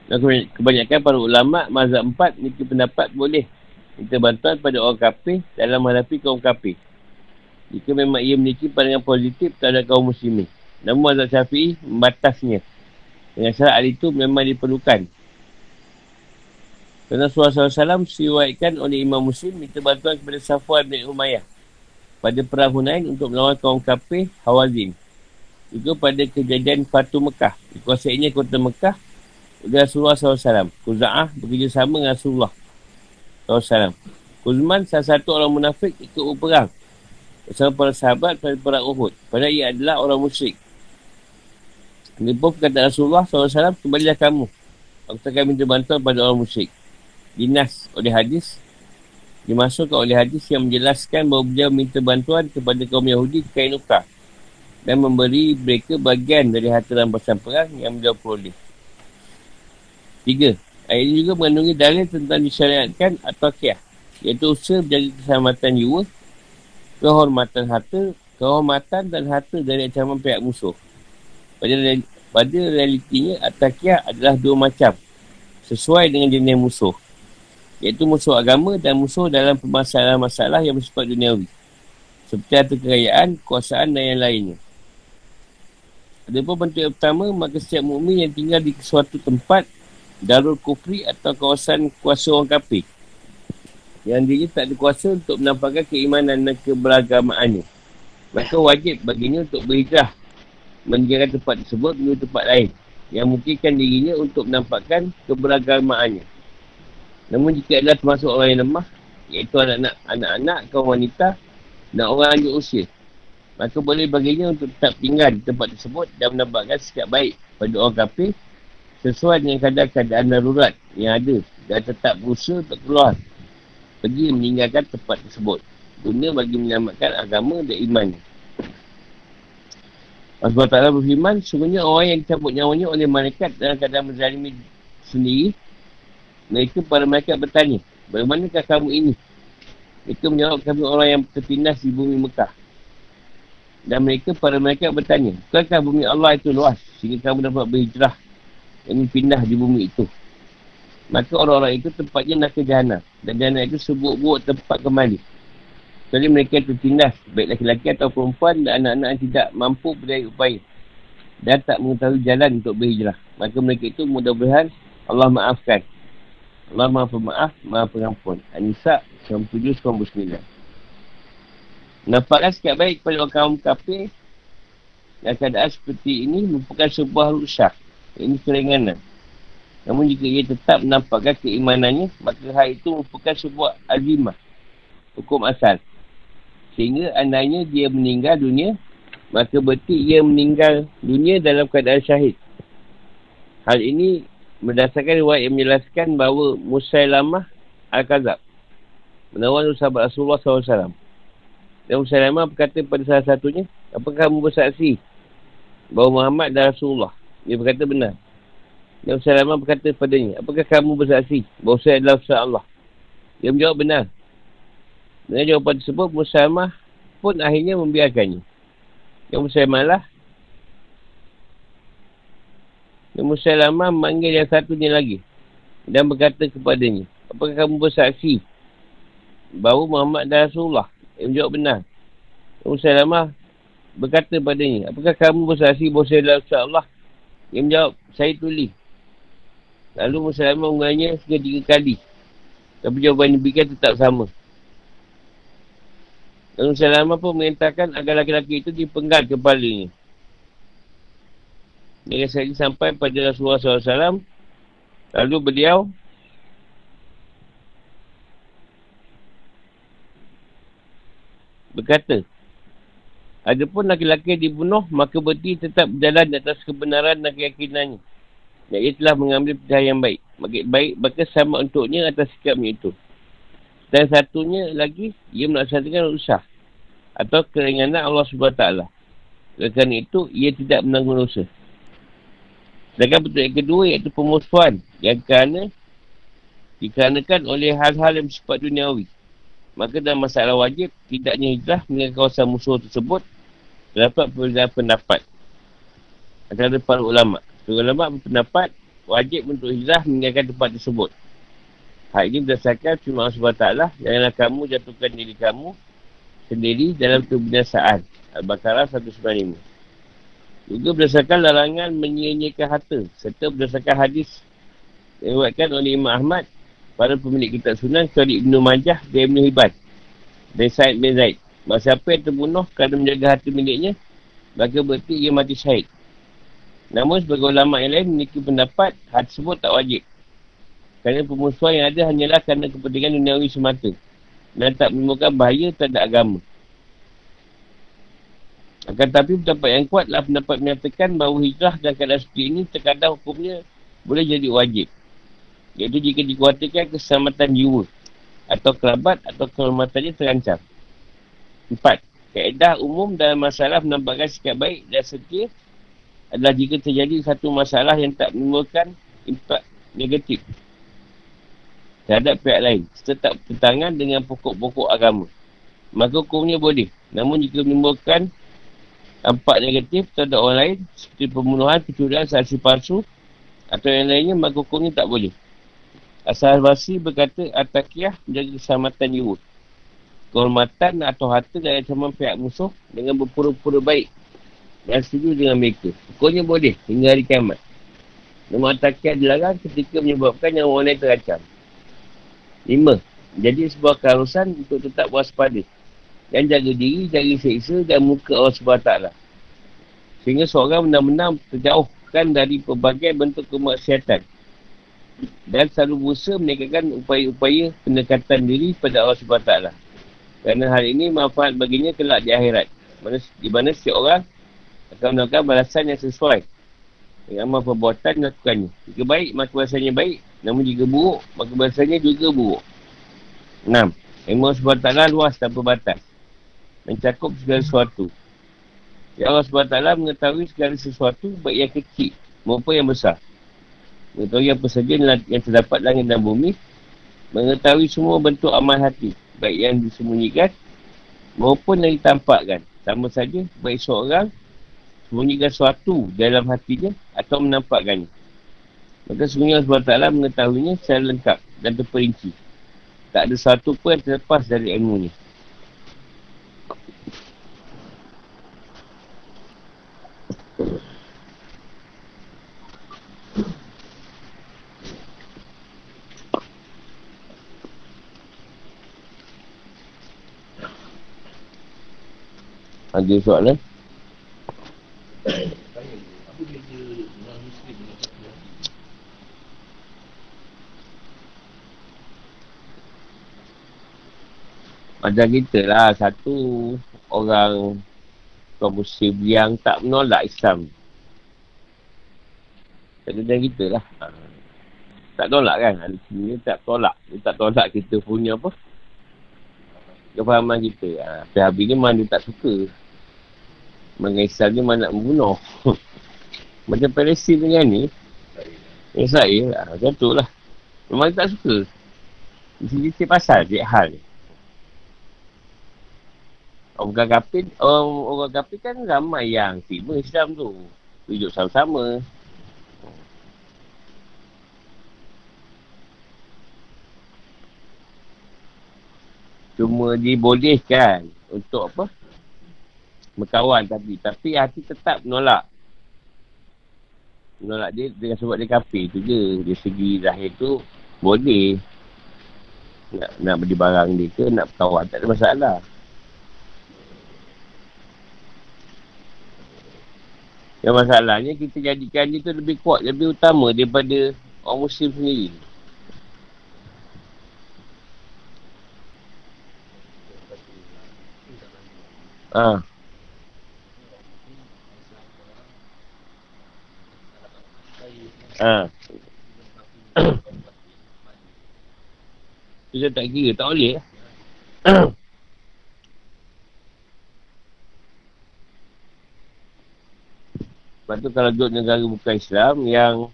Dan kebanyakan para ulama' mazhab empat memiliki pendapat boleh minta bantuan pada orang kafir dalam menghadapi kaum kafir. Jika memang ia memiliki pandangan positif terhadap kaum muslimin. Namun mazhab syafi'i membatasnya. Dengan syarat hal itu memang diperlukan. Kerana Rasulullah SAW siwaikan oleh Imam Muslim minta bantuan kepada Safwan bin Umayyah pada perang Hunain untuk melawan kaum kafir Hawazin. Juga pada kejadian Fatu Mekah. Dikuasainya kota Mekah dengan Rasulullah SAW. Kuza'ah bekerjasama dengan Rasulullah SAW. Kuzman salah satu orang munafik ikut berperang bersama para sahabat pada perang Uhud. Padahal ia adalah orang musyrik. Ini pun kata Rasulullah SAW, kembalilah kamu. Aku takkan minta bantuan pada orang musyrik dinas oleh hadis dimasukkan oleh hadis yang menjelaskan bahawa beliau minta bantuan kepada kaum Yahudi kain ukah dan memberi mereka bagian dari harta rampasan perang yang beliau peroleh. Tiga. Ayat ini juga mengandungi dalil tentang disyariatkan atau kiah. Iaitu usaha menjaga keselamatan jiwa, kehormatan harta, kehormatan dan harta dari ancaman pihak musuh. Pada, pada realitinya, atakiah adalah dua macam. Sesuai dengan jenis musuh. Iaitu musuh agama dan musuh dalam permasalahan-masalah yang bersifat duniawi. Seperti harta kekayaan, kuasaan dan yang lainnya. Ada pun bentuk yang pertama, maka setiap mukmin yang tinggal di suatu tempat, darul kufri atau kawasan kuasa orang kafir. Yang dia tak ada kuasa untuk menampakkan keimanan dan keberagamaannya. Maka wajib baginya untuk berhijrah meninggalkan tempat tersebut menuju tempat lain yang mungkinkan dirinya untuk menampakkan keberagamaannya. Namun jika adalah termasuk orang yang lemah, iaitu anak-anak, anak-anak, kaum wanita dan orang lanjut usia, maka boleh baginya untuk tetap tinggal di tempat tersebut dan menampakkan sikap baik pada orang kafir sesuai dengan keadaan-keadaan darurat yang ada dan tetap berusaha untuk keluar pergi meninggalkan tempat tersebut guna bagi menyelamatkan agama dan iman. Allah Ta'ala berfirman sungguhnya orang yang dicabut nyawanya oleh malaikat dalam keadaan menzalimi sendiri mereka para malaikat bertanya, bagaimanakah kamu ini? Mereka menjawab kami orang yang tertindas di bumi Mekah. Dan mereka para malaikat bertanya, bukankah bumi Allah itu luas sehingga kamu dapat berhijrah yang pindah di bumi itu? Maka orang-orang itu tempatnya nak ke jahannam. Dan jahannam itu sebut-but tempat kembali. Jadi mereka tertindas, baik laki-laki atau perempuan dan anak-anak yang tidak mampu berdaya upaya. Dan tak mengetahui jalan untuk berhijrah. Maka mereka itu mudah-mudahan Allah maafkan Allah maha pemaaf, maha pengampun. An-Nisa 97-99 Nampakkan sikap baik kepada orang kaum kafir dan keadaan seperti ini merupakan sebuah rusak. Ini keringanan. Namun jika ia tetap menampakkan keimanannya, maka hal itu merupakan sebuah azimah. Hukum asal. Sehingga andainya dia meninggal dunia, maka berarti ia meninggal dunia dalam keadaan syahid. Hal ini berdasarkan riwayat yang menjelaskan bahawa Musailamah Al-Kazab menawan sahabat Rasulullah SAW. Dan Musailamah berkata pada salah satunya, apakah kamu bersaksi bahawa Muhammad dan Rasulullah? Dia berkata benar. Dan Musailamah berkata padanya, apakah kamu bersaksi bahawa saya adalah Ustaz Allah? Dia menjawab benar. Dengan jawapan tersebut, Musailamah pun akhirnya membiarkannya. Yang Musailamah lah dan Musailamah memanggil yang satunya lagi. Dan berkata kepadanya, apakah kamu bersaksi bahawa Muhammad dan Rasulullah? Yang menjawab benar. Musailamah berkata kepadanya, apakah kamu bersaksi bahawa saya Allah? Yang menjawab, saya tulis. Lalu Musailamah mengulangnya tiga, tiga kali. Tapi jawapan yang diberikan tetap sama. Dan Musailamah pun mengatakan agar laki-laki itu dipenggal kepalanya. Dengan sekali sampai pada Rasulullah SAW Lalu beliau Berkata Adapun laki-laki dibunuh Maka berarti tetap berjalan atas kebenaran dan keyakinannya. Dan ia telah mengambil pilihan yang baik. Maka baik Maka sama untuknya atas sikapnya itu. Dan satunya lagi Ia melaksanakan usaha Atau keringanan Allah SWT Kerana itu Ia tidak menanggung usaha Sedangkan bentuk yang kedua iaitu pemusuhan yang kerana dikarenakan oleh hal-hal yang bersifat duniawi. Maka dalam masalah wajib, tidaknya hijrah dengan kawasan musuh tersebut terdapat perbezaan pendapat antara para ulama. Para ulama berpendapat wajib untuk hijrah meninggalkan tempat tersebut. Hal ini berdasarkan firman Allah SWT, janganlah kamu jatuhkan diri kamu sendiri dalam kebinasaan. Al-Baqarah 195. Juga berdasarkan larangan menyia-nyiakan harta serta berdasarkan hadis yang dibuatkan oleh Imam Ahmad para pemilik kitab sunan kecuali Ibn Majah dan Ibn Hibban dan Said bin Zaid. Masa siapa yang terbunuh kerana menjaga harta miliknya maka berarti ia mati syahid. Namun sebagai ulama yang lain memiliki pendapat hal tersebut tak wajib. Kerana pemusuhan yang ada hanyalah kerana kepentingan duniawi semata dan tak menimbulkan bahaya terhadap agama. Akan tapi pendapat yang kuat adalah pendapat menyatakan bahawa hijrah dan keadaan seperti ini terkadang hukumnya boleh jadi wajib. Iaitu jika dikuatkan keselamatan jiwa atau kerabat atau kehormatannya terancam. Empat. Kaedah umum dalam masalah menampakkan sikap baik dan setia adalah jika terjadi satu masalah yang tak menimbulkan impak negatif terhadap pihak lain tetap bertentangan dengan pokok-pokok agama maka hukumnya boleh namun jika menimbulkan dampak negatif terhadap orang lain. Seperti pembunuhan, kecurian, saksi palsu atau yang lainnya maka hukumnya tak boleh. Asal Basri berkata Atakiyah menjaga keselamatan jiwa kehormatan atau harta dan ancaman pihak musuh dengan berpura-pura baik. Dan setuju dengan mereka. Hukumnya boleh hingga hari kiamat. Namun Atakiyah dilarang ketika menyebabkan yang orang lain terancam. Lima, jadi sebuah keharusan untuk tetap waspada dan jaga diri, jaga seksa dan muka Allah SWT. Sehingga seorang benar-benar terjauhkan dari pelbagai bentuk kemaksiatan dan selalu berusaha meningkatkan upaya-upaya pendekatan diri pada Allah SWT. Kerana hal ini manfaat baginya kelak di akhirat. Di mana setiap orang akan melakukan balasan yang sesuai dengan amal perbuatan melakukannya. Jika baik, maka balasannya baik. Namun jika buruk, maka balasannya juga buruk. Enam. Ilmu SWT luas tanpa batas. Mencakup segala sesuatu. Ya Allah SWT mengetahui segala sesuatu baik yang kecil maupun yang besar. Mengetahui apa saja yang terdapat langit dan bumi. Mengetahui semua bentuk amal hati. Baik yang disembunyikan maupun yang ditampakkan. Sama saja baik seorang sembunyikan sesuatu dalam hatinya atau menampakkannya. Maka sebenarnya Allah SWT mengetahuinya secara lengkap dan terperinci. Tak ada sesuatu pun yang terlepas dari ilmunya. Ada soalan? Macam kita lah satu orang kaum muslim yang tak menolak Islam. Jadi macam kita lah. Tak tolak kan? Ada sini tak tolak. Dia tak tolak kita punya apa? Kefahaman kita. Ha. Tapi habis ni mana dia tak suka. Mengenai Islam ni mana nak membunuh. macam Palestin dengan ni. Israel lah. Macam tu lah. Memang dia tak suka. Di sini pasal dia hal ni. Orang kafir, orang, orang kafir kan ramai yang terima Islam tu. Hidup sama-sama. Cuma dibolehkan untuk apa? Berkawan tapi. Tapi hati tetap menolak. Menolak dia dengan sebab dia kafir tu je. Dari segi zahir tu boleh. Nak, nak beli barang dia ke, nak berkawan. Tak ada masalah. Yang masalahnya kita jadikan dia tu lebih kuat, lebih utama daripada orang muslim sendiri. Ha. Ha. Kita tak kira, tak boleh. Sebab tu kalau duduk negara bukan Islam yang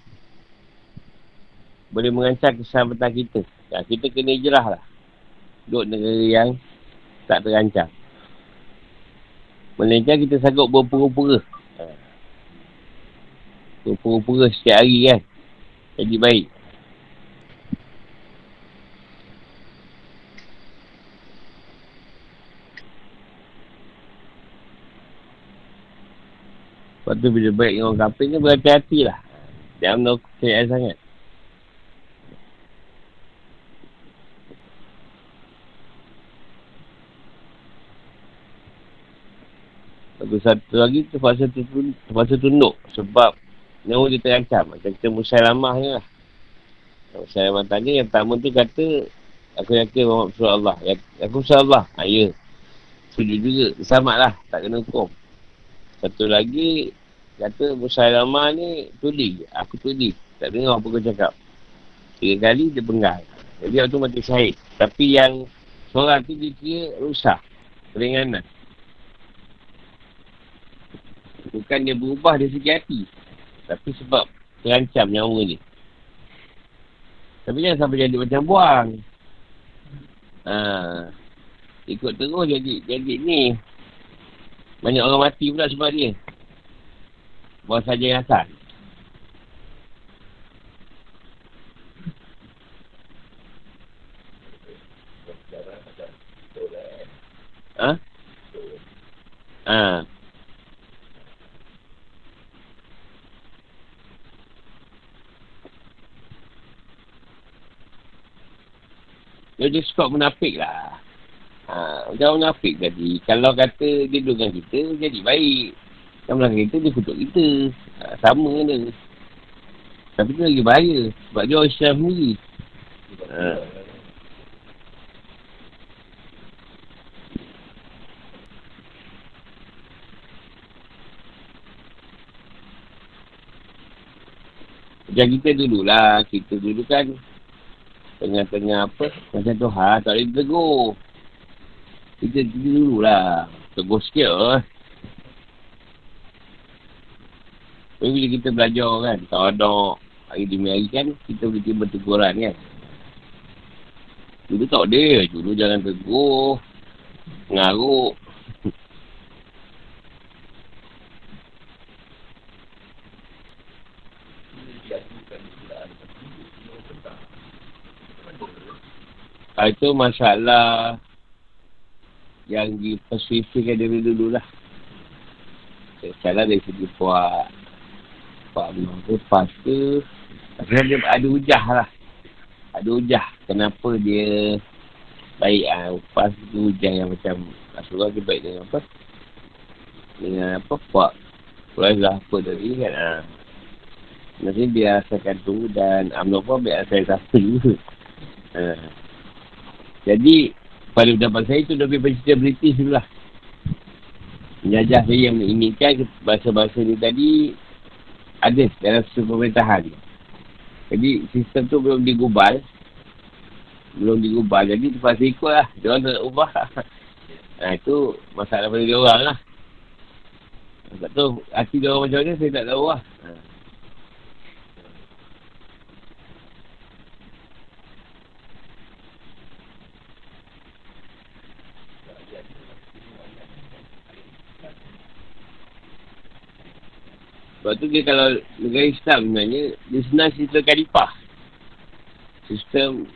boleh mengancam keselamatan kita. Ya, kita kena hijrah lah. Duduk negara yang tak terancam. Melainkan kita sanggup berpura-pura. Ha. Berpura-pura setiap hari kan. Jadi baik. Lepas tu bila baik dengan orang kafir ni berhati-hati lah. Jangan nak kecayaan sangat. Lepas satu lagi terpaksa, tunduk, terpaksa tunduk sebab nyawa dia terancam. Macam kita musyalamah ni lah. Musyalamah tanya yang pertama tu kata aku yakin Muhammad. Ya, aku Rasulullah. Ha, ya. Sujud juga. Selamat lah. Tak kena hukum. Satu lagi, kata Musailamah ni tuli. Aku tuli. Tak dengar apa kau cakap. Tiga kali dia penggal. Jadi waktu mati syahid. Tapi yang seorang tu dia kira rusak. Keringanan. Bukan dia berubah dari segi hati. Tapi sebab terancam nyawa ni. Tapi jangan sampai jadi macam buang. Ha. Ikut terus jadi, jadi ni. Banyak orang mati pula sebab dia. Buang saja yang asal. Ha? Ha. Dia suka menafik lah. Ha, macam menafik tadi. Kalau kata dia dengan kita, jadi baik. Kalau belakang kita, dia kutuk kita. Ha, sama dia. Tapi tu lagi bahaya. Sebab dia orang Islam sendiri. Ha. Macam kita dululah. Kita dulu kan tengah-tengah apa, macam tu ha, tak boleh tegur. Kita tidur dulu lah. Tegur sikit lah. Tapi bila kita belajar kan, tak ada hari demi hari kan, kita boleh tiba teguran kan. Dulu tak ada. Dulu jangan tegur. Mengaruk. Ha, itu masalah yang dipersifirkan dari dulu lah. Salah dari segi puak. Puak tu pas ke. Ada, ada ujah lah. Ada ujah. Kenapa dia baik ah ha, Pas tu ujah yang macam Rasulullah dia baik dengan apa? Dengan apa? Puak. Puak lah apa tadi kan. Ha. Nanti dia asalkan tu dan UMNO pun biar asal satu juga. Ha. Jadi, pada pendapat saya itu lebih bercerita British lah. Penjajah saya yang menginginkan bahasa-bahasa ni tadi ada dalam sistem pemerintahan. Jadi, sistem tu belum digubal. Belum digubal. Jadi, terpaksa ikut lah. Dia orang tak nak ubah. Nah, itu masalah pada dia orang lah. Tak tahu hati dia orang macam mana, saya tak tahu lah. Sebab tu dia kalau negara Islam sebenarnya, dia senang sistem kalifah. Sistem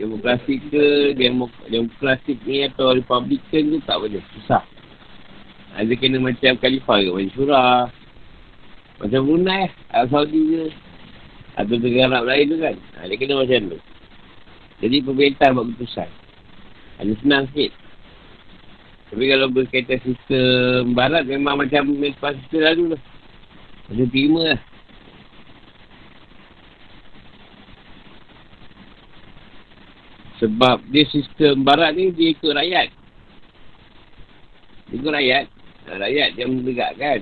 demokrasi ke, demok demokrasi ni atau republikan tu tak boleh. Susah. Ada kena macam kalifah ke, macam surah. Macam Brunei, Arab Saudi ke. Atau negara Arab lain tu kan. Ha, dia kena macam tu. Jadi pemerintah buat keputusan. Ada senang sikit. Tapi kalau berkaitan sistem barat memang macam sistem lalu lah. Dia terima lah. Sebab dia sistem barat ni dia ikut rakyat. Dia ikut rakyat. Rakyat yang menegakkan.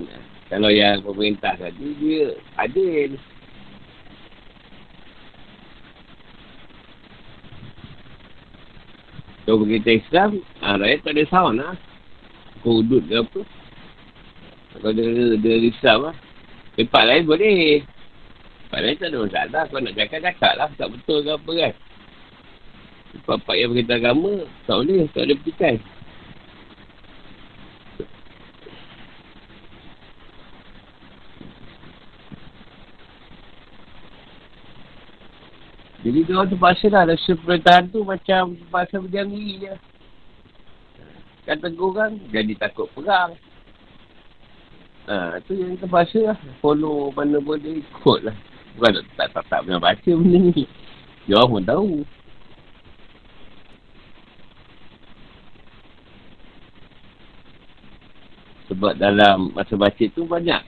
Kalau yang pemerintah tadi dia adil. Kalau berkata Islam, ha, rakyat tak ada sound lah. Kudut ke apa. Kalau dia, dia risau lah. Tempat lain boleh. Tempat lain tak ada masalah. Kau nak cakap, cakap lah. Tak betul ke apa kan. Tempat-tempat yang berkaitan agama, tak boleh. Tak ada petikai. Jadi dia orang terpaksa lah rasa pemerintahan tu macam terpaksa diri je. Tegur kan, jadi takut perang. Ha, tu yang terpaksa lah. Follow mana boleh ikut lah. Bukan tak, tak, tak, tak pernah baca benda ni. Dia orang pun tahu. Sebab dalam masa baca tu banyak.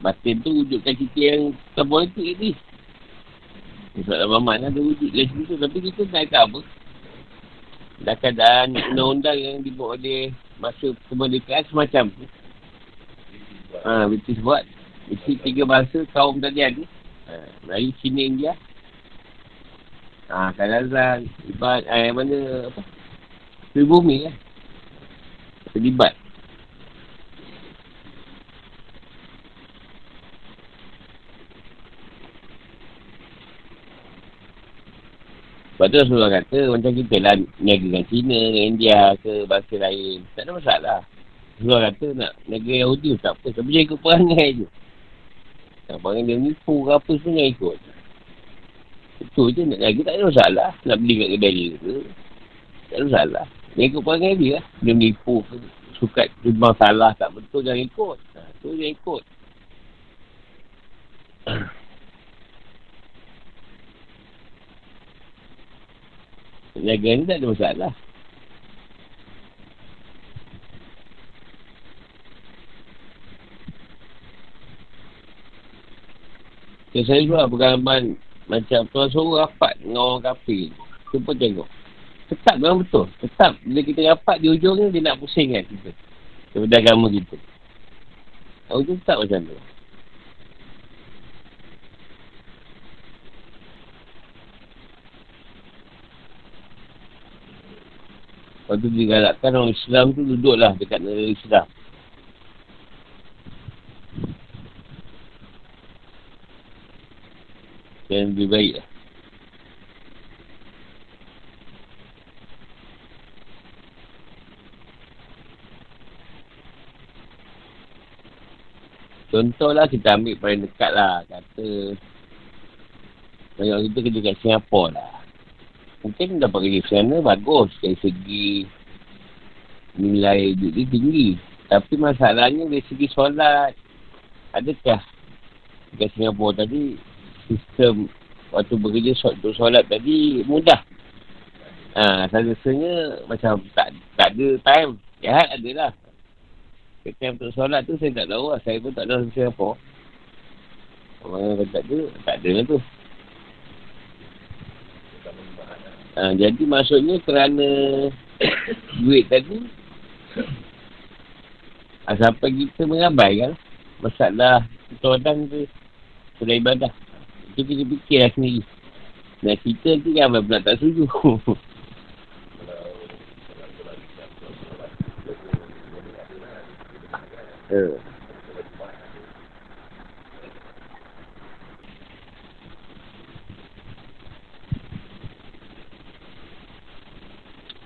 Batin tu wujudkan cerita yang tak tu ni. Sebab dalam Mamat ada wujud dalam cerita tu. Tapi kita nak kata apa? Dah keadaan undang-undang yang dibuat oleh masa kemerdekaan semacam tu. Ha, British buat. Isi tiga bahasa kaum tadi ada. Ha, Melayu, Cina, India. Ha, Kalazan, Ibad, eh, mana, apa? Pribumi lah. Terlibat. Sebab tu Rasulullah kata macam kita lah niaga dengan China, dengan India ke bangsa lain. Tak ada masalah. Rasulullah kata nak niaga Yahudi tak apa. Tapi dia ikut perangai je. Nak perangai dia nipu ke apa semua yang ikut. Itu je nak niaga tak ada masalah. Nak beli kat kedai dia ke. Tak ada masalah. Dia ikut perangai dia lah. Dia menipu ke. Sukat jumlah salah tak betul jangan ikut. Ha, tu jangan ikut. Niaga ni tak ada masalah. Ya, saya buat pengalaman macam tuan suruh rapat dengan orang kafir. Cuba tengok. Tetap memang betul. Tetap bila kita rapat di ujung ni, dia nak pusingkan kita. Daripada agama kita. Ujung tetap macam tu. Lepas tu digalakkan orang Islam tu duduklah dekat negara Islam. Yang lebih baik lah. Contohlah kita ambil paling dekat lah. Kata banyak kita kerja kat Singapura lah. Mungkin dapat kerja sana bagus dari segi nilai hidup dia tinggi. Tapi masalahnya dari segi solat. Adakah dekat Singapura tadi sistem waktu bekerja untuk solat tadi mudah. Ha, rasanya macam tak tak ada time. Jahat ada lah. Time untuk solat tu saya tak tahu lah. Saya pun tak tahu Singapura. Orang yang tak ada, tak ada lah tu. Ha, jadi maksudnya kerana duit tadi sampai kita mengabaikan masalah ketuanan tu sudah ibadah. Itu kita fikirlah sendiri. Dan kita nanti kan pula tak setuju. uh.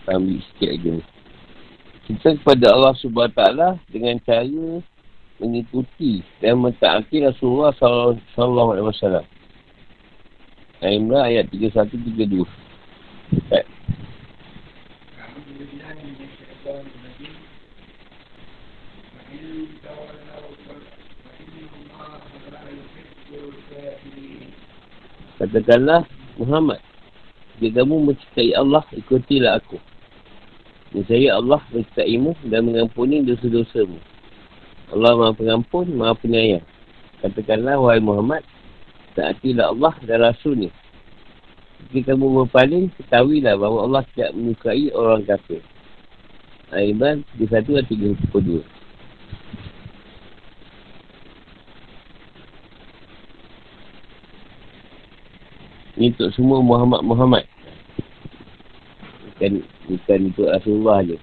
ambil sikit lagi ni. Kita kepada Allah SWT dengan cara mengikuti dan mentaati Rasulullah Sallallahu Alaihi Wasallam. Al-Imran ayat 31-32. Okay. Katakanlah Muhammad Jika kamu mencintai Allah Ikutilah aku Niscaya Allah mencintaimu dan mengampuni dosa-dosamu. Allah maha pengampun, maha penyayang. Katakanlah, wahai Muhammad, taatilah Allah dan Rasulnya. Jika kamu berpaling, ketahuilah bahawa Allah tidak menyukai orang kafir. Al-Imran 31 dan 32. Ini untuk semua Muhammad-Muhammad. Bukan, bukan untuk Rasulullah je.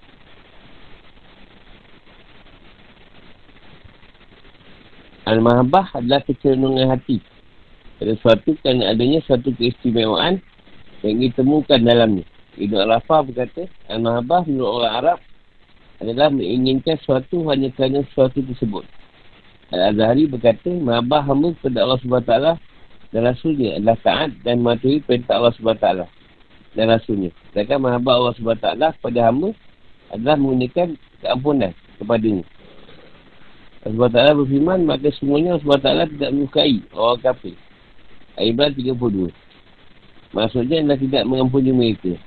Al-Mahabah adalah kecenderungan hati. Ada suatu kerana adanya suatu keistimewaan yang ditemukan dalamnya. Ibn Al-Afah berkata, Al-Mahabah menurut orang Arab adalah menginginkan sesuatu hanya kerana sesuatu tersebut. Al-Azhari berkata, Mahabah hamba kepada Allah SWT dan Rasulnya adalah taat dan mematuhi perintah Allah SWT dan Rasulnya. Sedangkan mahabat Allah SWT kepada hamba adalah menggunakan keampunan kepadanya. Allah SWT berfirman, maka semuanya Allah SWT tidak menyukai orang kafir. Ayat 32. Maksudnya adalah tidak mengampuni mereka.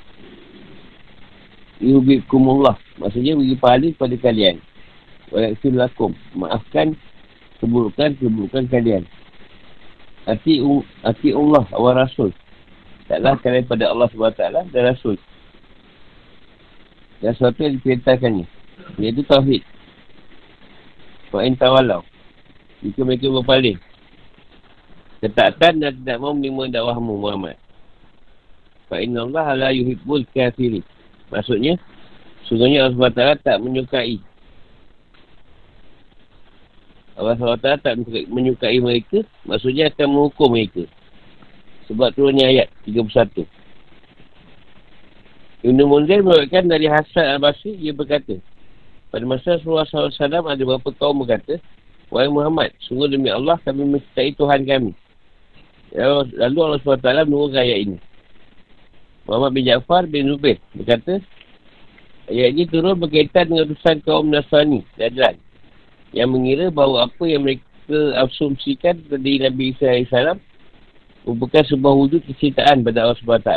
Yubikumullah. Maksudnya beri pahala kepada kalian. Walaupun lakum. Maafkan keburukan-keburukan kalian. Hati, hati Allah, awal Rasul. Taklah kalian pada Allah SWT dan Rasul. Dan sesuatu yang diperintahkannya. Iaitu Tauhid. Wa'in tawalau. Jika mereka berpaling. Ketaatan dan tidak mahu menerima dakwahmu Muhammad. Fa'in Allah la yuhibbul kafirin. Maksudnya, sungguhnya Allah SWT tak menyukai. Allah SWT tak menyukai mereka. Maksudnya akan menghukum mereka. Sebab turunnya ayat 31. Ibn Munzir merupakan dari Hasan al-Basri, ia berkata, pada masa Rasulullah SAW ada beberapa kaum berkata, Wahai Muhammad, sungguh demi Allah kami mencintai Tuhan kami. Lalu Allah SWT menurunkan ayat ini. Muhammad bin Ja'far bin Zubair berkata, ayat ini turun berkaitan dengan urusan kaum Nasrani, Najran, yang mengira bahawa apa yang mereka asumsikan dari Nabi Isa AS merupakan sebuah wujud kecintaan pada Allah SWT.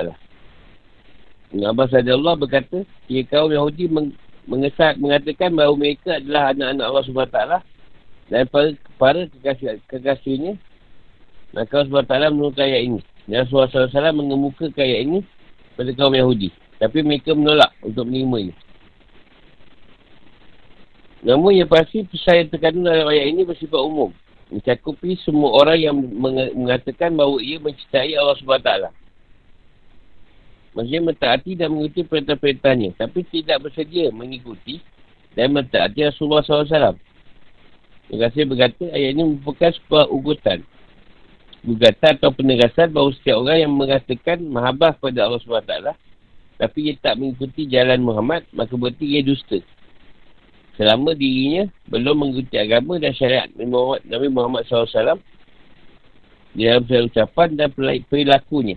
Abbas Allah berkata, jika kaum Yahudi meng- mengesak, mengatakan bahawa mereka adalah anak-anak Allah SWT dan para, para kekasih, kekasihnya, maka Allah SWT menurunkan ayat ini. Dan Rasulullah SAW mengemukakan ayat ini pada kaum Yahudi. Tapi mereka menolak untuk menerima ini. Namun yang pasti pesan yang terkandung dalam ayat ini bersifat umum. Mencakupi semua orang yang mengatakan bahawa ia mencintai Allah SWT. Maksudnya mentaati dan mengikuti perintah-perintahnya. Tapi tidak bersedia mengikuti dan mentaati Rasulullah SAW. Terima kasih berkata ayat ini merupakan sebuah ugutan. Gugatan atau penegasan bahawa setiap orang yang mengatakan mahabah kepada Allah SWT tapi ia tak mengikuti jalan Muhammad maka berarti ia dusta selama dirinya belum mengikuti agama dan syariat Nabi Muhammad, SAW di dalam segala ucapan dan perilakunya.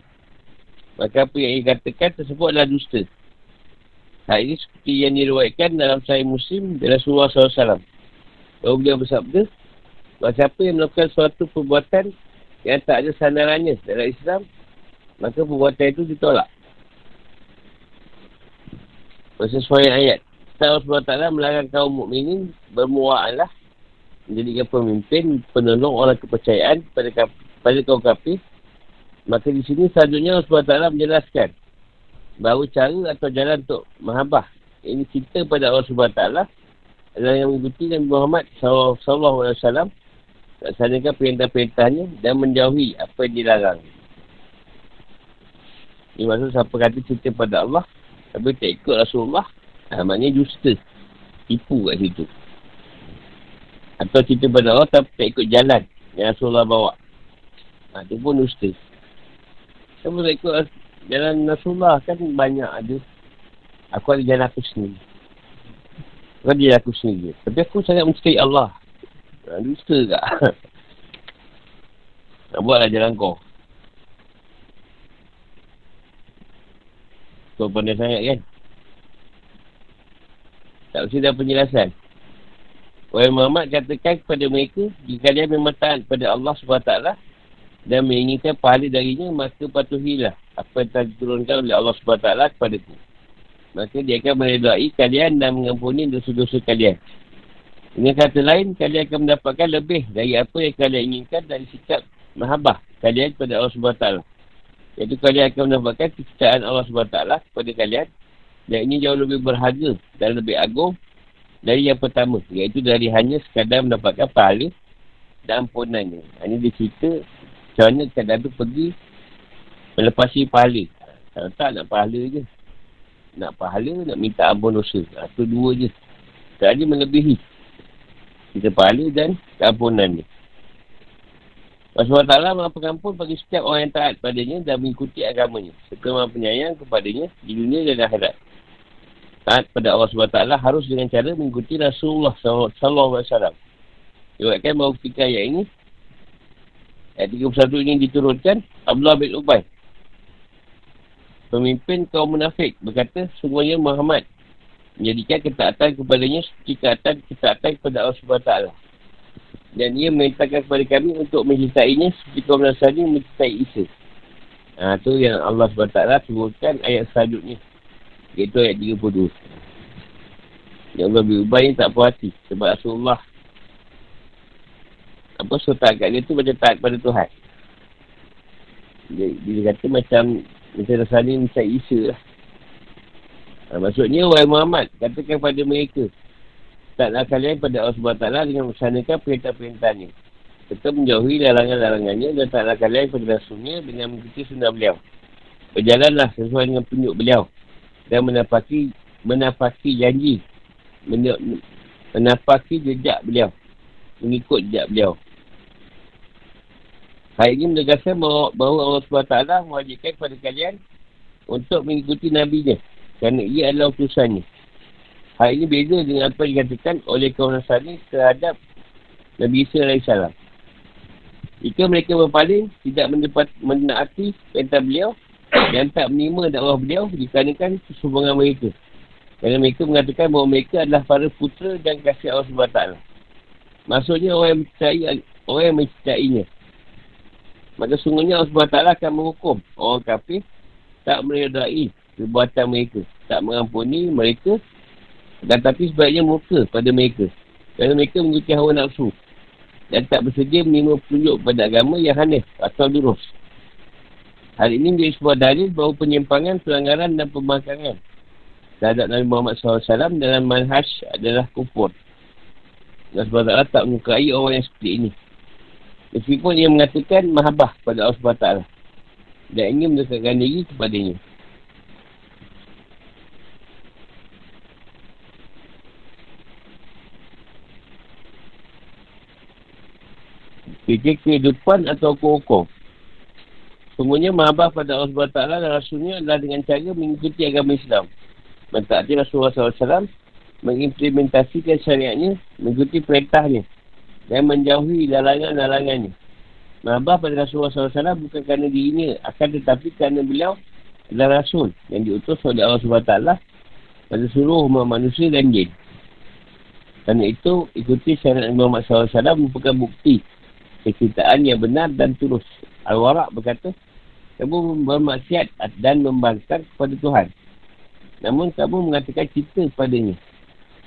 Maka apa yang ia katakan tersebut adalah dusta. Hal ini seperti yang diriwayatkan dalam Sahih Muslim dari Rasulullah SAW. Kalau beliau bersabda, Bahawa siapa yang melakukan suatu perbuatan yang tak ada sandarannya dalam Islam, maka perbuatan itu ditolak. Sesuai ayat. Allah SWT melarang kaum mukminin bermua'alah menjadikan pemimpin, penolong orang kepercayaan pada, pada kaum kafir. Maka di sini selanjutnya Allah SWT menjelaskan bahawa cara atau jalan untuk mahabah ini cinta pada Allah SWT adalah yang mengikuti Nabi Muhammad SAW laksanakan perintah-perintahnya dan menjauhi apa yang dilarang. Ini maksud siapa kata cinta pada Allah tapi tak ikut Rasulullah Ha, maknanya dusta. Tipu kat situ. Atau cerita pada Allah tapi tak ikut jalan yang Rasulullah bawa. Ha, itu pun dusta. Kenapa tak ikut jalan Rasulullah kan banyak ada. Aku ada jalan aku sendiri. Aku ada jalan aku sendiri. Tapi aku sangat mencintai Allah. Ha, dusta tak? Nak buatlah jalan kau. Kau pandai sangat kan? Tak mesti dah penjelasan. Wahai Muhammad katakan kepada mereka, jika kalian memang taat kepada Allah SWT dan menginginkan pahala darinya, maka patuhilah apa yang telah diturunkan oleh Allah SWT kepada ku. Maka dia akan meredai kalian dan mengampuni dosa-dosa kalian. Dengan kata lain, kalian akan mendapatkan lebih dari apa yang kalian inginkan dari sikap mahabah kalian kepada Allah SWT. Iaitu kalian akan mendapatkan kecintaan Allah SWT kepada kalian dan ini jauh lebih berharga dan lebih agung dari yang pertama. Iaitu dari hanya sekadar mendapatkan pahala dan ampunannya. Ini dia cerita macam mana sekadar tu pergi melepasi pahala. Kalau tak nak pahala je. Nak pahala, nak minta ampun dosa. Itu ha, dua je. Tak ada melebihi. Kita pahala dan keampunan ni. Rasulullah Ta'ala maha pengampun bagi setiap orang yang taat padanya dan mengikuti agamanya. Serta maha penyayang kepadanya di dunia dan akhirat taat pada Allah SWT harus dengan cara mengikuti Rasulullah SAW. Iwatkan bahawa ketika ayat ini, ayat 31 ini diturunkan, Abdullah bin Ubay, pemimpin kaum munafik, berkata, semuanya Muhammad menjadikan ketaatan kepadanya seperti ketaatan, ketaatan kepada Allah SWT. Dan ia memintakan kepada kami untuk mencintainya seperti kaum Nasrani mencintai Isa. Ha, tu yang Allah SWT sebutkan ayat selanjutnya. Iaitu ayat 32. Yang Allah berubah ni tak puas hati. Sebab Rasulullah apa so taat kat dia tu macam taat pada Tuhan. Dia, dia kata macam macam rasa ni macam Isa lah. Ha, maksudnya wahai Muhammad katakan pada mereka taklah kalian pada Allah SWT dengan melaksanakan perintah-perintahnya. Serta menjauhi larangan-larangannya dan taklah kalian pada rasulnya dengan mengikuti sunnah beliau. Berjalanlah sesuai dengan penunjuk beliau dan menapaki menapaki janji menapaki jejak beliau mengikut jejak beliau hal ini menegaskan bahawa, bahawa Allah SWT mewajibkan kepada kalian untuk mengikuti Nabi nya kerana ia adalah utusannya. Hal ini beza dengan apa dikatakan oleh kaum Nasrani terhadap Nabi Isa AS. Jika mereka berpaling, tidak mendapat menaati perintah beliau dan tak menerima dakwah beliau dikarenakan kesombongan mereka. Kerana mereka mengatakan bahawa mereka adalah para putera dan kasih Allah SWT. Maksudnya orang yang mencintai, orang yang mencintainya. Maka sungguhnya Allah SWT akan menghukum orang kafir tak meredai perbuatan mereka. Tak mengampuni mereka dan tapi sebaiknya muka pada mereka. Kerana mereka mengikuti hawa nafsu dan tak bersedia menerima petunjuk pada agama yang aneh atau lurus. Hal ini menjadi sebuah dalil bahawa penyimpangan, pelanggaran dan pembangkangan terhadap Nabi Muhammad SAW dalam manhaj adalah kufur. Allah tak menyukai orang yang seperti ini. Meskipun ia mengatakan mahabah pada Allah SWT dan ingin mendekatkan diri kepadanya. Fikir kehidupan atau hukum-hukum. Semuanya mahabah pada Allah SWT dan Rasulnya adalah dengan cara mengikuti agama Islam. Mentaati Rasulullah SAW, mengimplementasikan syariatnya, mengikuti perintahnya dan menjauhi larangan-larangannya. Mahabah pada Rasulullah SAW bukan kerana dirinya, akan tetapi kerana beliau adalah Rasul yang diutus oleh Allah SWT pada seluruh umat manusia dan jin. Kerana itu, ikuti syariat Muhammad SAW merupakan bukti kecintaan yang benar dan tulus. Al-Warak berkata, kamu bermaksiat dan membangkang kepada Tuhan. Namun kamu mengatakan cinta kepadanya.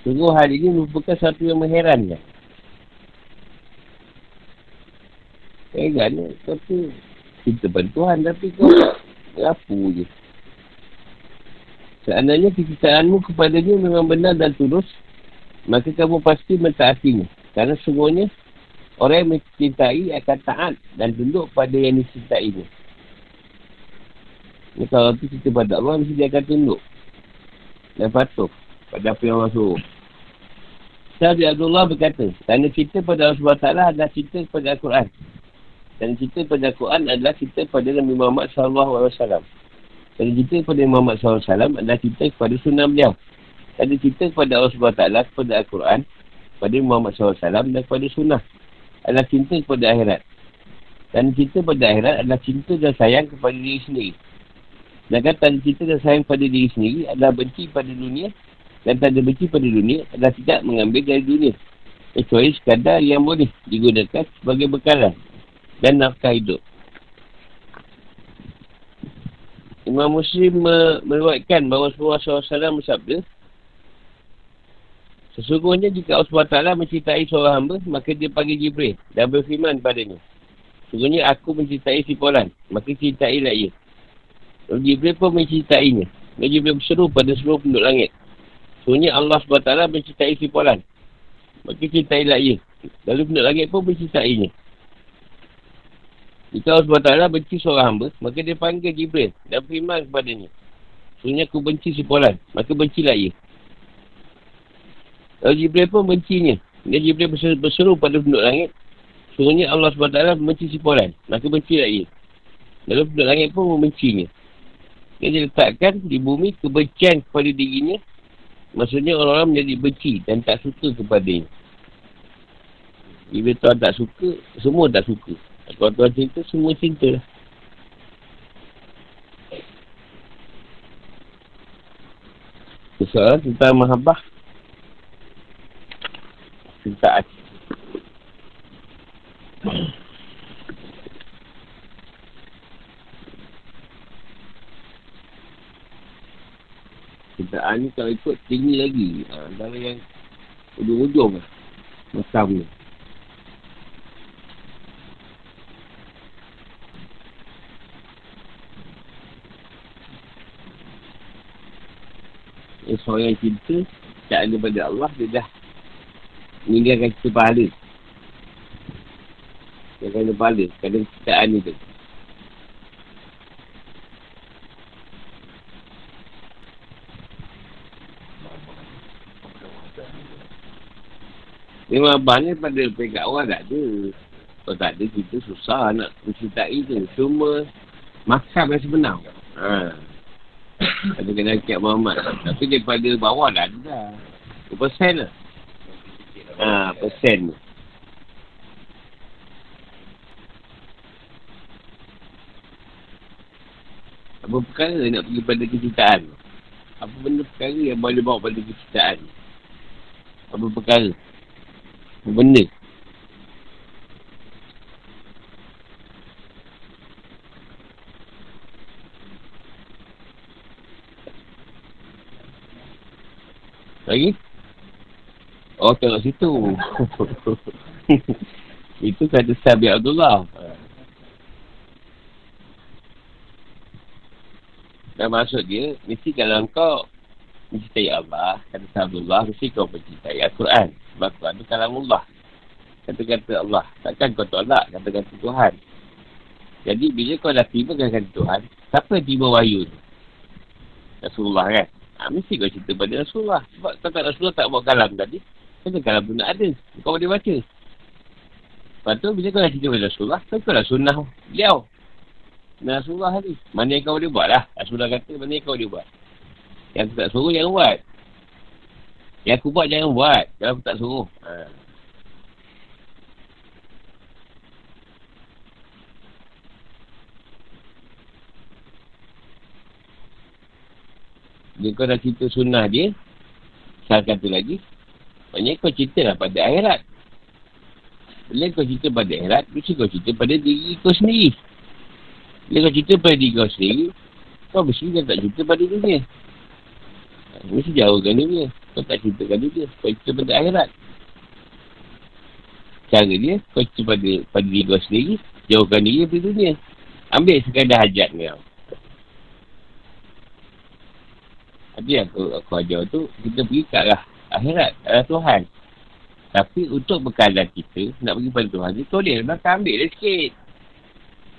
Sungguh hal ini merupakan satu yang mengherankan. Heran tapi cinta pada Tuhan tapi kau rapu je. Seandainya kecintaanmu kepadanya memang benar dan tulus, maka kamu pasti mentaatinya. Kerana semuanya Orang yang mencintai akan taat dan tunduk pada yang dicintai ni. Ni kalau tu cinta pada Allah, mesti dia akan tunduk. Dan patuh pada apa yang Allah suruh. Syahdi Abdullah berkata, tanda cinta pada Allah SWT adalah cinta kepada Al-Quran. Dan cinta pada Al-Quran adalah cinta kepada Nabi Muhammad SAW. Dan cinta kepada Muhammad SAW adalah cinta kepada sunnah beliau. Dan cinta kepada Allah SWT kepada Al-Quran, kepada Muhammad SAW dan kepada sunnah adalah cinta kepada akhirat. Dan cinta kepada akhirat adalah cinta dan sayang kepada diri sendiri. Dan kata cinta dan sayang kepada diri sendiri adalah benci pada dunia. Dan tanda benci pada dunia adalah tidak mengambil dari dunia. Kecuali sekadar yang boleh digunakan sebagai bekalan dan nafkah hidup. Imam Muslim meruatkan bahawa Rasulullah SAW bersabda, Sesungguhnya jika Allah SWT mencintai seorang hamba, maka dia panggil Jibril dan berfirman padanya. Sesungguhnya aku mencintai si Polan, maka cintailah ia. Lalu Jibril pun mencintainya. Dan Jibril berseru pada seluruh penduduk langit. Sesungguhnya Allah SWT mencintai si Polan, maka cintailah ia. Lalu penduduk langit pun mencintainya. Jika Allah SWT benci seorang hamba, maka dia panggil Jibril dan firman kepadanya. Sesungguhnya aku benci si Polan, maka bencilah ia. Lalu Jibril pun bencinya. Dia Jibril berseru, pada penduduk langit. Sungguhnya Allah SWT membenci si Polan. Maka benci ia. Lalu penduduk langit pun membencinya. Dia diletakkan di bumi kebencian kepada dirinya. Maksudnya orang-orang menjadi benci dan tak suka kepadanya. Bila Tuhan tak suka, semua tak suka. Kalau Tuhan cinta, semua cinta lah. Soalan tentang mahabbah cintaan. Cintaan ni kalau ikut tinggi lagi. Ha, antara yang ujung-ujung lah. Macam ni. Eh, seorang yang cinta tak ada pada Allah, dia dah meninggalkan kita pahala. Yang kena pahala. Kadang ciptaan ni tu. Memang abang ni pada pekat orang tak ada. Kalau tak ada, kita susah nak mencintai tu. Cuma makam yang sebenar. Ha. Ada kena kiat Muhammad. Tapi daripada bawah dah ada dah. 2% lah. Persen. Apa perkara nak pergi pada kecintaan? Apa benda perkara yang boleh bawa pada kecintaan? Apa perkara? Apa benda? Lagi? Oh, tengok situ. Itu kata Sabi Abdullah. Dan maksud dia, mesti kalau kau mencintai Allah, kata Sabi Abdullah, mesti kau mencintai Al-Quran. Sebab Al-Quran itu kalamullah. Kata-kata Allah. Takkan kau tolak kata-kata Tuhan. Jadi, bila kau dah tiba kata Tuhan, siapa yang tiba wahyu tu? Rasulullah kan? Ha, mesti kau cerita pada Rasulullah. Sebab kata Rasulullah tak buat kalam tadi. Kata kalam pun nak ada. Kau boleh baca. Lepas tu bila kau dah cerita pada Rasulullah, kau dah sunnah beliau. Sunnah Rasulullah tadi. Mana yang kau boleh buat lah. Rasulullah kata mana yang kau boleh buat. Yang aku tak suruh jangan buat. Yang aku buat jangan buat. Kalau aku tak suruh. Ha. Dia kau dah cerita sunnah dia. Saya kata lagi. Maksudnya kau cerita lah pada akhirat. Bila kau cerita pada akhirat, mesti kau cerita pada diri kau sendiri. Bila kau cerita pada diri kau sendiri, kau mesti kau tak cerita pada dunia. Mesti jauhkan dunia. Kau tak ceritakan dunia. Kau cerita pada akhirat. Cara dia, kau cerita pada, pada diri kau sendiri, jauhkan diri dari dunia. Ambil sekadar hajat kau. Tapi aku, aku ajar tu, kita pergi ke arah akhirat, arah Tuhan. Tapi untuk bekalan kita, nak pergi pada Tuhan, dia toleh belakang ambil dia sikit.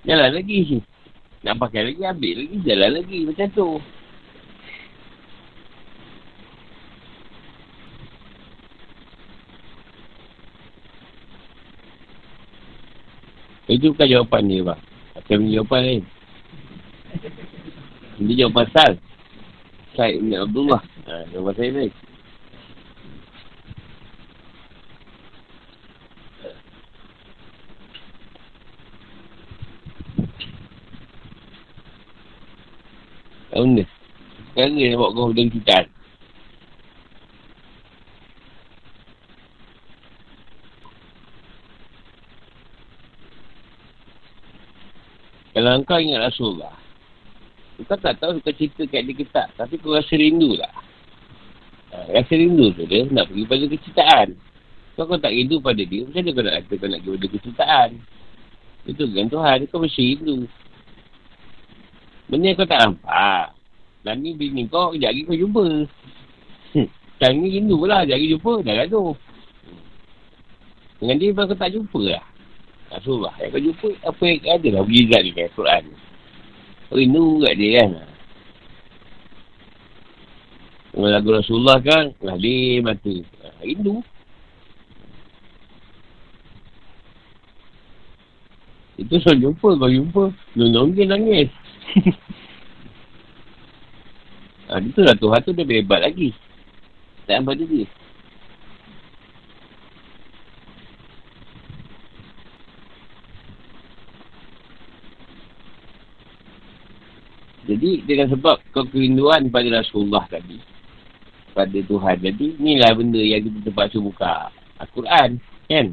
Jalan lagi. Nak pakai lagi, ambil lagi, jalan lagi. Macam tu. Itu bukan jawapan dia, bang. Akan punya jawapan lain. Ini jawapan sal. Syed Ibn Abdullah. Ha, jawapan saya lain. Tak benda. Sekarang dia buat kau dengan kita. Kalau engkau ingat Rasulullah, kau tak tahu kau cerita kat dia ke tak, tapi kau rasa rindu tak? Ha, rasa rindu tu dia nak pergi pada kecintaan. Kau kau tak rindu pada dia, macam mana kau nak kata kau nak pergi pada kecintaan? Itu kan Tuhan, kau mesti rindu. Benda kau tak nampak. Dan ni bini kau, kejap lagi kau jumpa. Sekarang ni rindu lah, kejap lagi jumpa, dah gaduh. Dengan dia kau tak jumpa lah. Rasulullah, yang kau jumpa, apa yang ada lah berizat ni kan, Quran. Rindu kat dia kan. Dengan lagu Rasulullah kan, ngalir mata. Rindu. Itu soal jumpa, kau jumpa. Nung-nung dia nangis. ha, itulah Tuhan tu dia hebat lagi. Tak pada dia. Jadi dengan sebab kau kerinduan pada Rasulullah tadi. Pada Tuhan. Jadi inilah benda yang kita terpaksa buka. Al-Quran. Kan?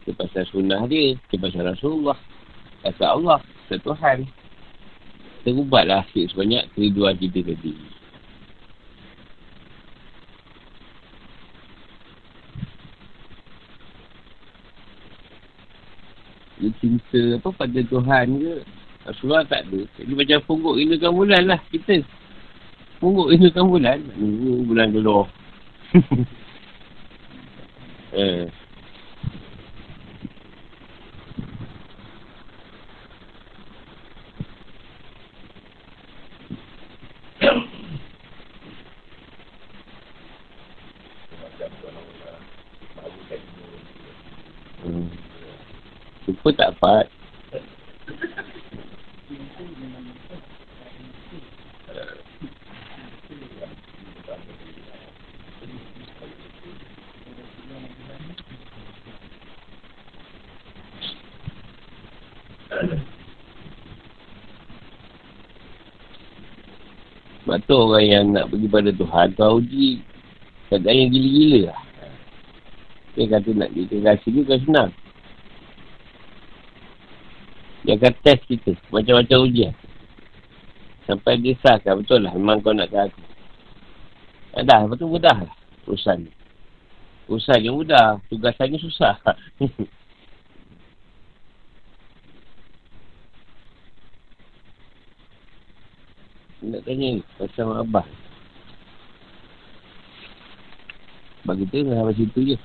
Kita pasal sunnah dia. Kita pasal Rasulullah. Pasal Allah. Pasal Tuhan terubatlah sikit sebanyak keriduan kita tadi. Dia cinta apa pada Tuhan ke Rasulullah tak ada. Jadi macam pungguk indukan bulan lah kita. Pungguk indukan bulan. Bulan dulu. eh. Tu orang yang nak pergi pada Tuhan, Tuhan uji keadaan yang gila-gila lah. Dia kata nak dia kasih dia kan senang. Dia akan test kita. Macam-macam ujian. Sampai dia sahkan. Betul lah. Memang kau nak ke aku. Ya dah. Tu mudah lah. Urusan ni. Urusan yang mudah. Tugasannya susah. tanya. Pasal Abah. Bagi tu, sampai situ je.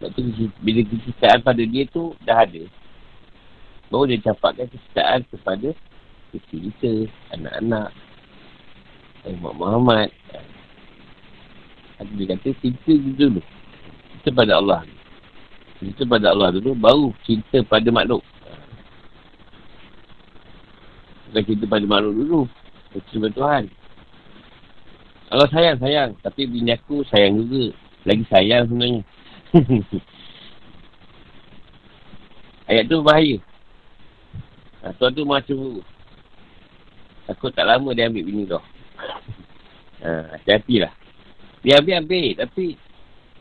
Sebab tu bila kecintaan pada dia tu dah ada. Baru dia dapatkan kecintaan kepada isteri kita, anak-anak, Muhammad Muhammad. Dia kata cinta dulu. Cinta pada Allah. Cinta pada Allah dulu, baru cinta pada makhluk. Bukan cinta pada makhluk dulu. Cinta pada Tuhan. Allah sayang, sayang. Tapi bini aku sayang juga. Lagi sayang sebenarnya. Ayat tu bahaya. Ha, tuan tu macam tu. Aku tak lama dia ambil bini kau. ha, hati-hati lah. Dia ambil-ambil. Tapi,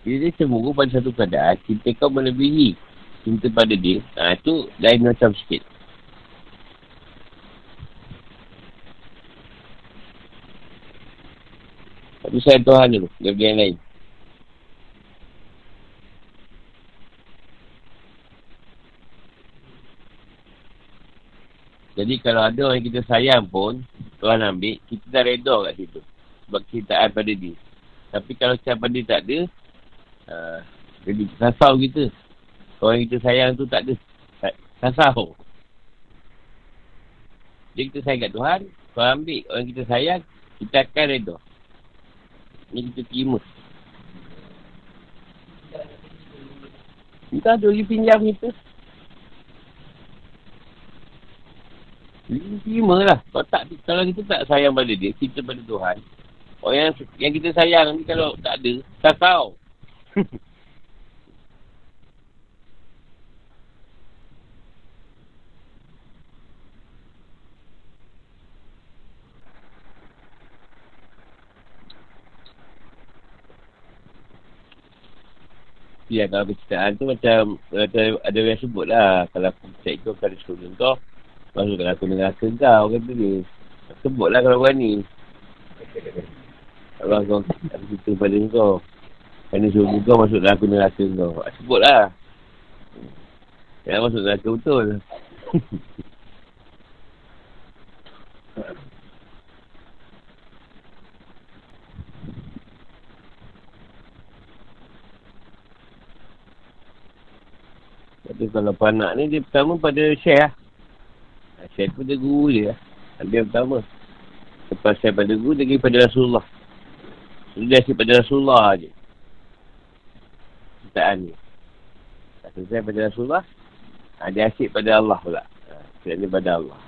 bila dia cemburu pada satu keadaan, cinta kau melebihi cinta pada dia. Ha, tu lain macam sikit. Tapi saya Tuhan dulu. Dia yang lain. Jadi kalau ada orang yang kita sayang pun, Tuhan ambil, kita dah reda kat situ. Sebab kita taat pada dia. Tapi kalau siapa dia tak ada, uh, jadi kasau kita. Orang yang kita sayang tu tak ada. Kasau. Jadi kita sayang kat Tuhan, Tuhan ambil orang kita sayang, kita akan reda. Ini kita terima. Kita ada lagi pinjam kita. Terima lah. Kalau, tak, kalau kita tak sayang pada dia, kita pada Tuhan. Orang yang, yang kita sayang ni kalau tak ada, tak tahu. Ya, kalau kecintaan tu macam ada, ada yang sebut lah. Kalau aku cek kau, kalau suruh kau, Masukkan aku neraka kau kata dia. Sebutlah kalau berani. Kalau kau aku cerita pada kau. Kerana suruh kau masuk dalam aku neraka kau. Sebutlah. Jangan masuk neraka betul. Tapi kalau panak ni dia pertama pada share lah. Saya pada guru dia lah. Yang pertama. Lepas saya pada guru, dia pergi pada Rasulullah. Dia asyik pada Rasulullah je. Citaan ni. Lepas saya pada Rasulullah, ha, dia asyik pada Allah pula. Ha, dia pada Allah.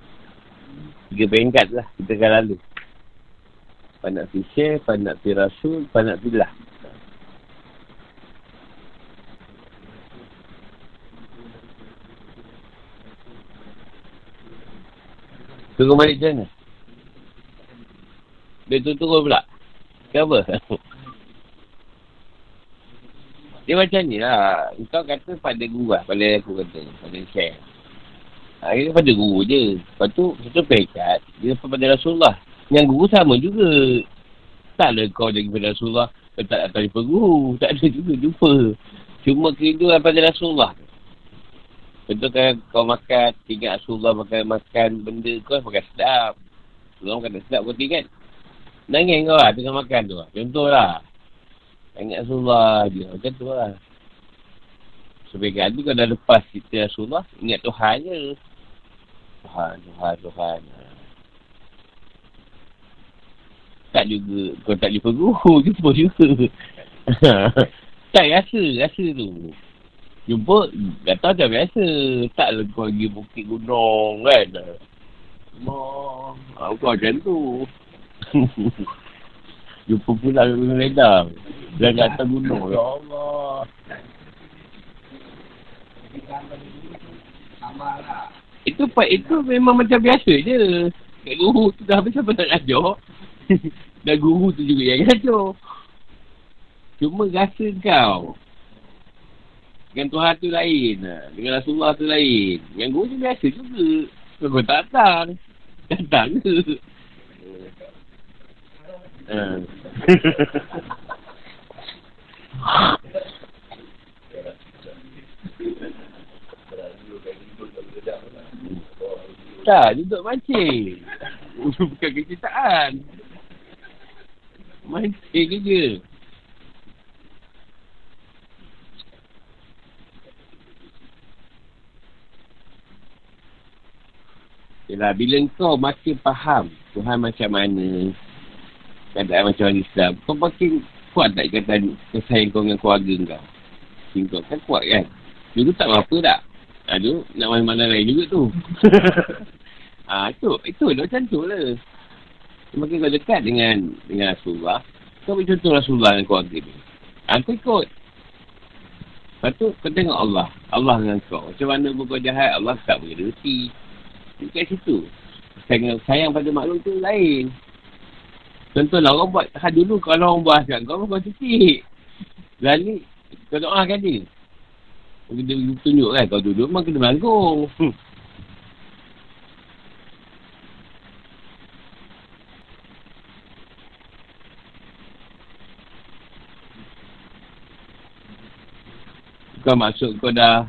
Tiga peringkat lah kita akan lalu. Panak fi share, panak fi rasul, panak fi lah. Turun balik macam mana? Dia turun-turun pula. Kenapa? Dia macam ni lah. Kau kata pada guru lah. Pada aku kata. Pada share. Ha, dia pada guru je. Lepas tu, satu pekat. Dia pada Rasulullah. Yang guru sama juga. Taklah kau jadi pada Rasulullah. Kau tak datang jumpa guru. Tak ada juga jumpa. Cuma kerinduan pada Rasulullah. Contoh kan kau makan, tinggal Rasulullah makan, makan benda kau makan sedap. Rasulullah makan sedap kau tinggal. Nangis kau lah tengah makan tu lah. Contoh lah. Ingat Rasulullah dia. Macam tu lah. Sebagai tu kau dah lepas cerita Rasulullah, ingat Tuhan je. Tuhan, Tuhan, Tuhan. Tak juga, kau tak jumpa guru, jumpa juga. tak rasa, rasa tu. Jumpa, kata macam biasa. Taklah kau pergi bukit gunung kan. Mak, kau macam tu. Jumpa pula gunung ledang. Dan kat atas gunung. Ya Allah. Itu part itu memang macam biasa je. Kat guru tu dah habis siapa tak ajar. dah guru tu juga yang ajar. Cuma rasa kau. Dengan Tuhan tu lain. Dengan Rasulullah tu lain. Yang guru tu biasa juga. Kau tak datang. Datang ke? Tak, duduk mancing. Bukan kecintaan. Mancing je. Yalah, bila kau makin faham Tuhan macam mana, keadaan macam mana Islam, kau makin kuat tak kata kesayang kau dengan keluarga kau. Kau kan kuat kan? Dulu tak apa tak? Aduh, nak mana-mana lain juga tu. ah, itu, itu lah macam tu lah. Semakin kau dekat dengan dengan Rasulullah, kau ambil contoh Rasulullah dengan keluarga dia. Ah, kau ikut. Lepas tu, kau tengok Allah. Allah dengan kau. Macam mana pun kau jahat, Allah tak boleh reti. Dekat situ. Sayang, sayang pada makhluk tu lain. Contohlah orang buat ha, dulu kalau orang buat kat kau kau cuci. Lalu kau doakan dia. Dia tunjuk kan kau duduk memang kena melanggung. Hmm. Kau masuk kau dah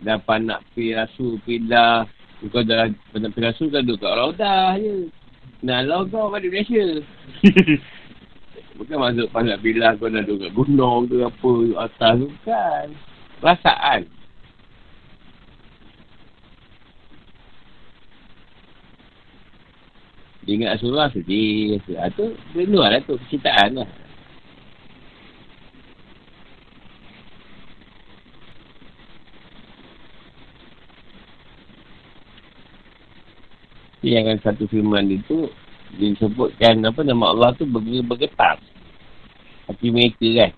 dah panak pi rasu pindah kau dah panak pi rasu kau duduk kat Raudah je. Nah, lo kau balik Malaysia. Bukan masuk panak bila kau nak duduk kat gunung ke apa atas tu kan perasaan. Dia ingat Rasulullah sedih. Itu ah, benar lah tu. Kecintaan lah. Yang satu firman itu disebutkan apa nama Allah tu bergetar. Hati mereka kan.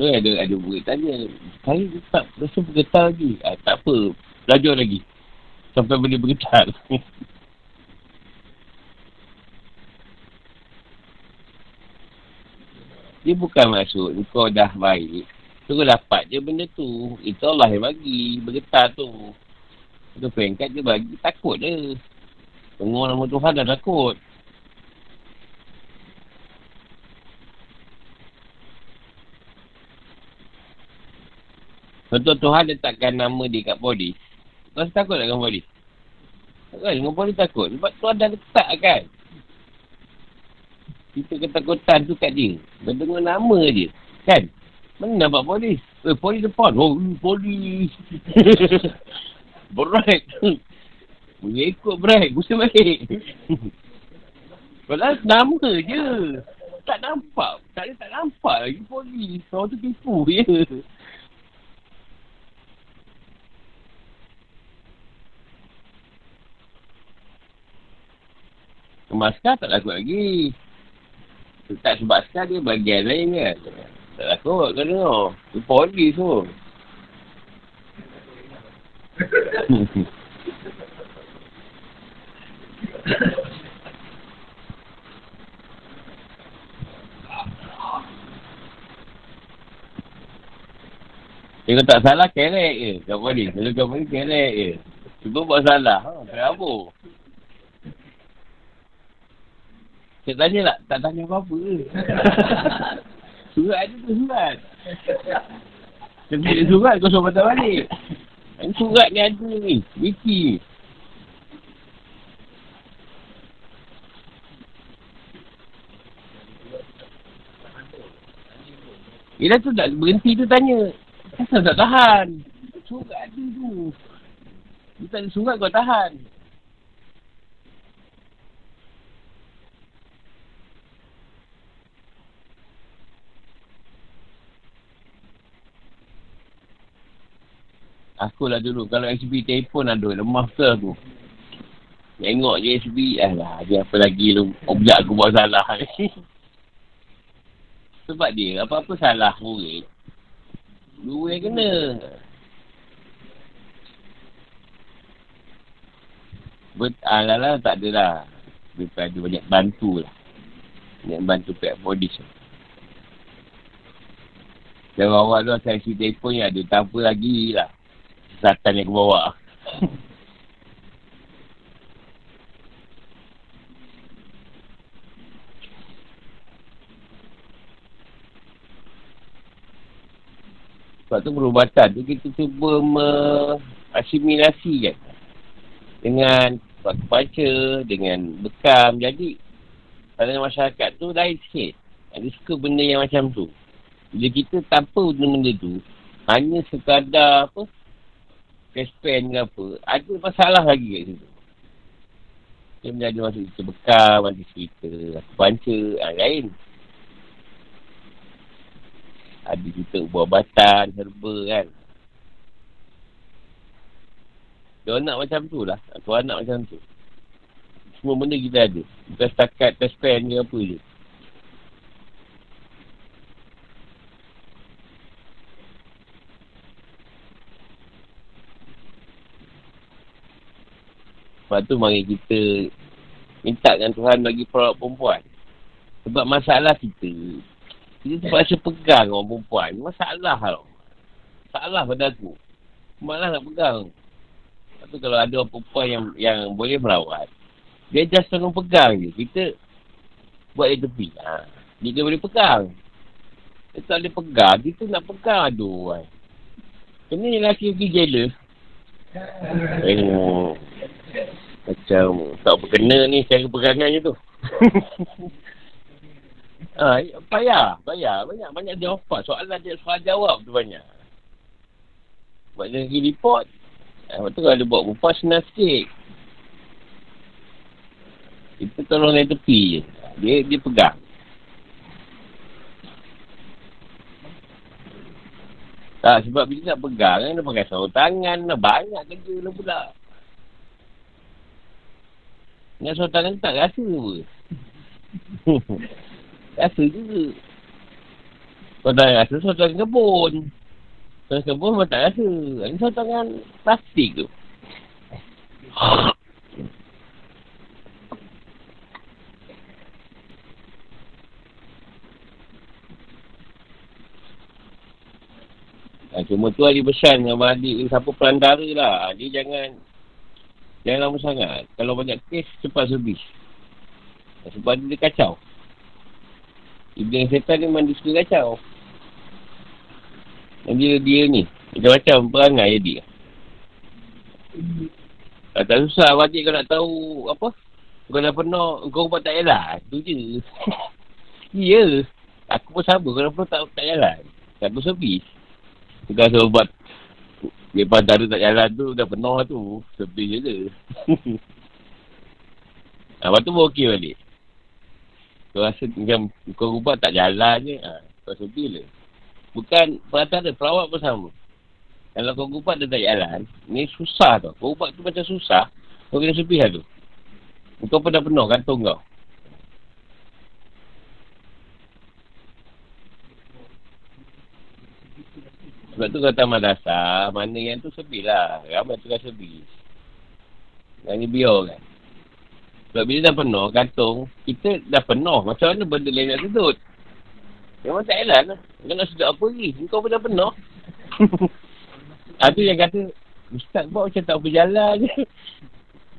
Tu ada ada murid tanya, saya tak rasa bergetar lagi. Ah, tak apa, belajar lagi. Sampai boleh bergetar. Dia bukan maksud kau dah baik. Kau dapat je benda tu. Itu Allah yang bagi. Bergetar tu. Itu pengkat dia bagi. Takut je. Tengok nama Tuhan dah takut. Contoh Tuhan letakkan nama dia kat body. Rasa takut tak dengan body? Takut dengan body takut. Sebab Tuhan dah letak kan. Kita ketakutan tu kat dia. Dia dengar nama je. Kan? Mana nampak polis? Eh, polis depan. Oh, polis. Berat. Punya ikut berat. Busa balik. Kalau nama je. Tak nampak. Tak ada tak nampak lagi polis. Orang tu tipu je. Kemaskar tak takut lagi. Tak sebab sekarang dia bagian lain kan. Tak takut tengok. Dia polis tu. Dia tak salah, kerek je. Kau polis. Kalau kau polis, kerek je. Cuba buat salah. Ha, kenapa? Saya tanya tak? Tak tanya apa-apa ke? surat ada tu surat. Ada surat kau suruh patah balik. Surat ni ada ni. Wiki. Yelah tu tak berhenti tu tanya. Kenapa tak tahan? Surat ada tu. Dia tak ada surat kau tahan. Aku lah dulu. Kalau SB telefon ada. Lemah ke aku. Tengok je SB. Alah. Dia apa lagi lu. Objek aku buat salah. Sebab dia apa-apa salah murid. Dua yang kena. Bet, ah, lah, lah, tak ada lah. Dia ada banyak bantu lah. Banyak bantu pihak polis. Dan awal tu saya isi telefon yang ada tak apa lagi lah. Satan yang ke bawah. Sebab tu perubatan tu kita cuba mengasimilasi kan. Dengan baca dengan bekam. Jadi, pada masyarakat tu lain sikit. Ada suka benda yang macam tu. Bila kita tanpa benda-benda tu, hanya sekadar apa, cashpan ke apa, ada masalah lagi kat situ. Dia menjadi masuk cerita bekam, nanti cerita, aku panca, ha, lain. Ada kita buah batan, herba kan. Dia nak macam tu lah. Aku anak macam tu. Semua benda kita ada. Bukan setakat test pen ke apa je. Sebab tu mari kita minta dengan Tuhan bagi produk perempuan. Sebab masalah kita, kita terpaksa pegang orang perempuan. Masalah tau. Masalah pada aku. Malah nak pegang. Tu kalau ada orang perempuan yang yang boleh merawat, dia just tolong pegang je. Kita buat dia tepi. Ha. Dia, dia boleh pegang. Dia tak boleh pegang. Kita nak pegang. Aduh. Ay. Kena yang lelaki-lelaki jealous. Eh, macam tak berkena ni cara pegangan je tu. Ah, payah, payah. Banyak banyak offer. Soalan dia soal jawab tu banyak. Buat dia pergi report. Ha, lepas tu kalau dia buat rupa senang sikit. Kita tolong dari tepi je. Dia, dia pegang. Tak, sebab bila nak pegang kan, dia pakai sarung tangan. Banyak kerja lah pula. Dengan sarung tangan tak rasa apa. rasa juga. Kalau tak rasa, sarung tangan kebun. Sarung kebun memang tak rasa. Ini sarung tangan plastik tu. Ha, cuma tu Ali pesan dengan adik siapa perantara lah. Dia jangan jangan lama sangat. Kalau banyak kes, cepat habis. Sebab dia kacau. Iblis setan ni memang dia suka kacau. Dan dia, dia ni, macam-macam perangai dia. Tak, tak susah wajib kau nak tahu apa. Kau dah pernah, kau buat tak jalan. Tu je. ya. Aku pun sama. Kau dah pernah tak, tak jalan. Tak berservis. Bukan sebab buat Lepas dara tak jalan tu Dah penuh tu Sepi je ke Lepas tu pun okey balik Kau rasa macam Kau ubat tak jalan je ha, Kau sepi le Bukan Perhatian dia Perawat pun sama Kalau kau ubat dia tak jalan Ni susah tau Kau ubat tu macam susah Kau kena sepi lah tu Kau pun dah penuh kantung kau Sebab tu kata madrasah, mana yang tu sepi lah. Ramai tu kan sepi. Yang ni biar kan. Sebab bila dah penuh kantung, kita dah penuh. Macam mana benda lain nak sedut? Memang tak elan lah. Kau nak sedut apa lagi? Kau pun dah penuh. Ada yang kata, Ustaz buat macam tak berjalan je.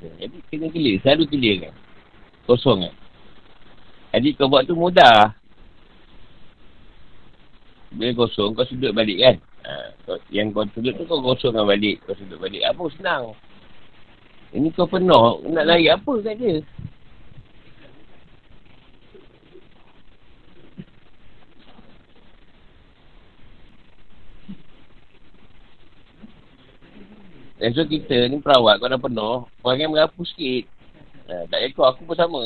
Jadi kena clear. Selalu clear kan. Kosong kan. Jadi kau buat tu mudah. Bila kosong, kau sudut balik kan. Ha, yang kau sudut tu kau kosongkan balik. Kau sudut balik. Apa senang. Ini kau penuh. Nak lari apa kat dia? Dan so kita ni perawat kau dah penuh. Orang yang merapu sikit. Ha, tak ikut aku pun sama.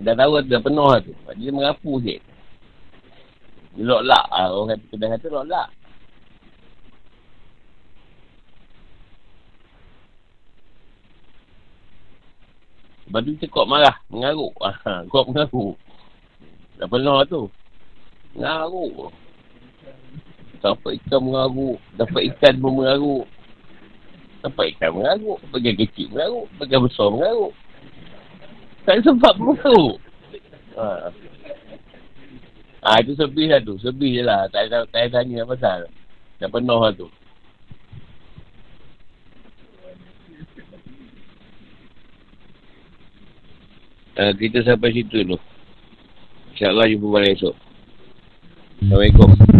Dah tahu dah penuh lah tu. Dia merapu sikit. Lock lak. Ha, orang kata kedai kata lock lak. Lepas tu kita kuat marah, mengaruk. Ha, kuat mengaruk. Dah penuh tu. Mengaruk. Sampai ikan mengaruk. Dapat ikan pun mengaruk. Sampai ikan mengaruk. Bagian kecil mengaruk. Bagian besar mengaruk. Tak sebab mengaruk. Ha. Ha, itu sebih lah tu. Sebih je lah. Tak ada, tanya pasal. Dah penuh lah tu. Uh, kita sampai situ dulu. InsyaAllah jumpa balik esok. Assalamualaikum.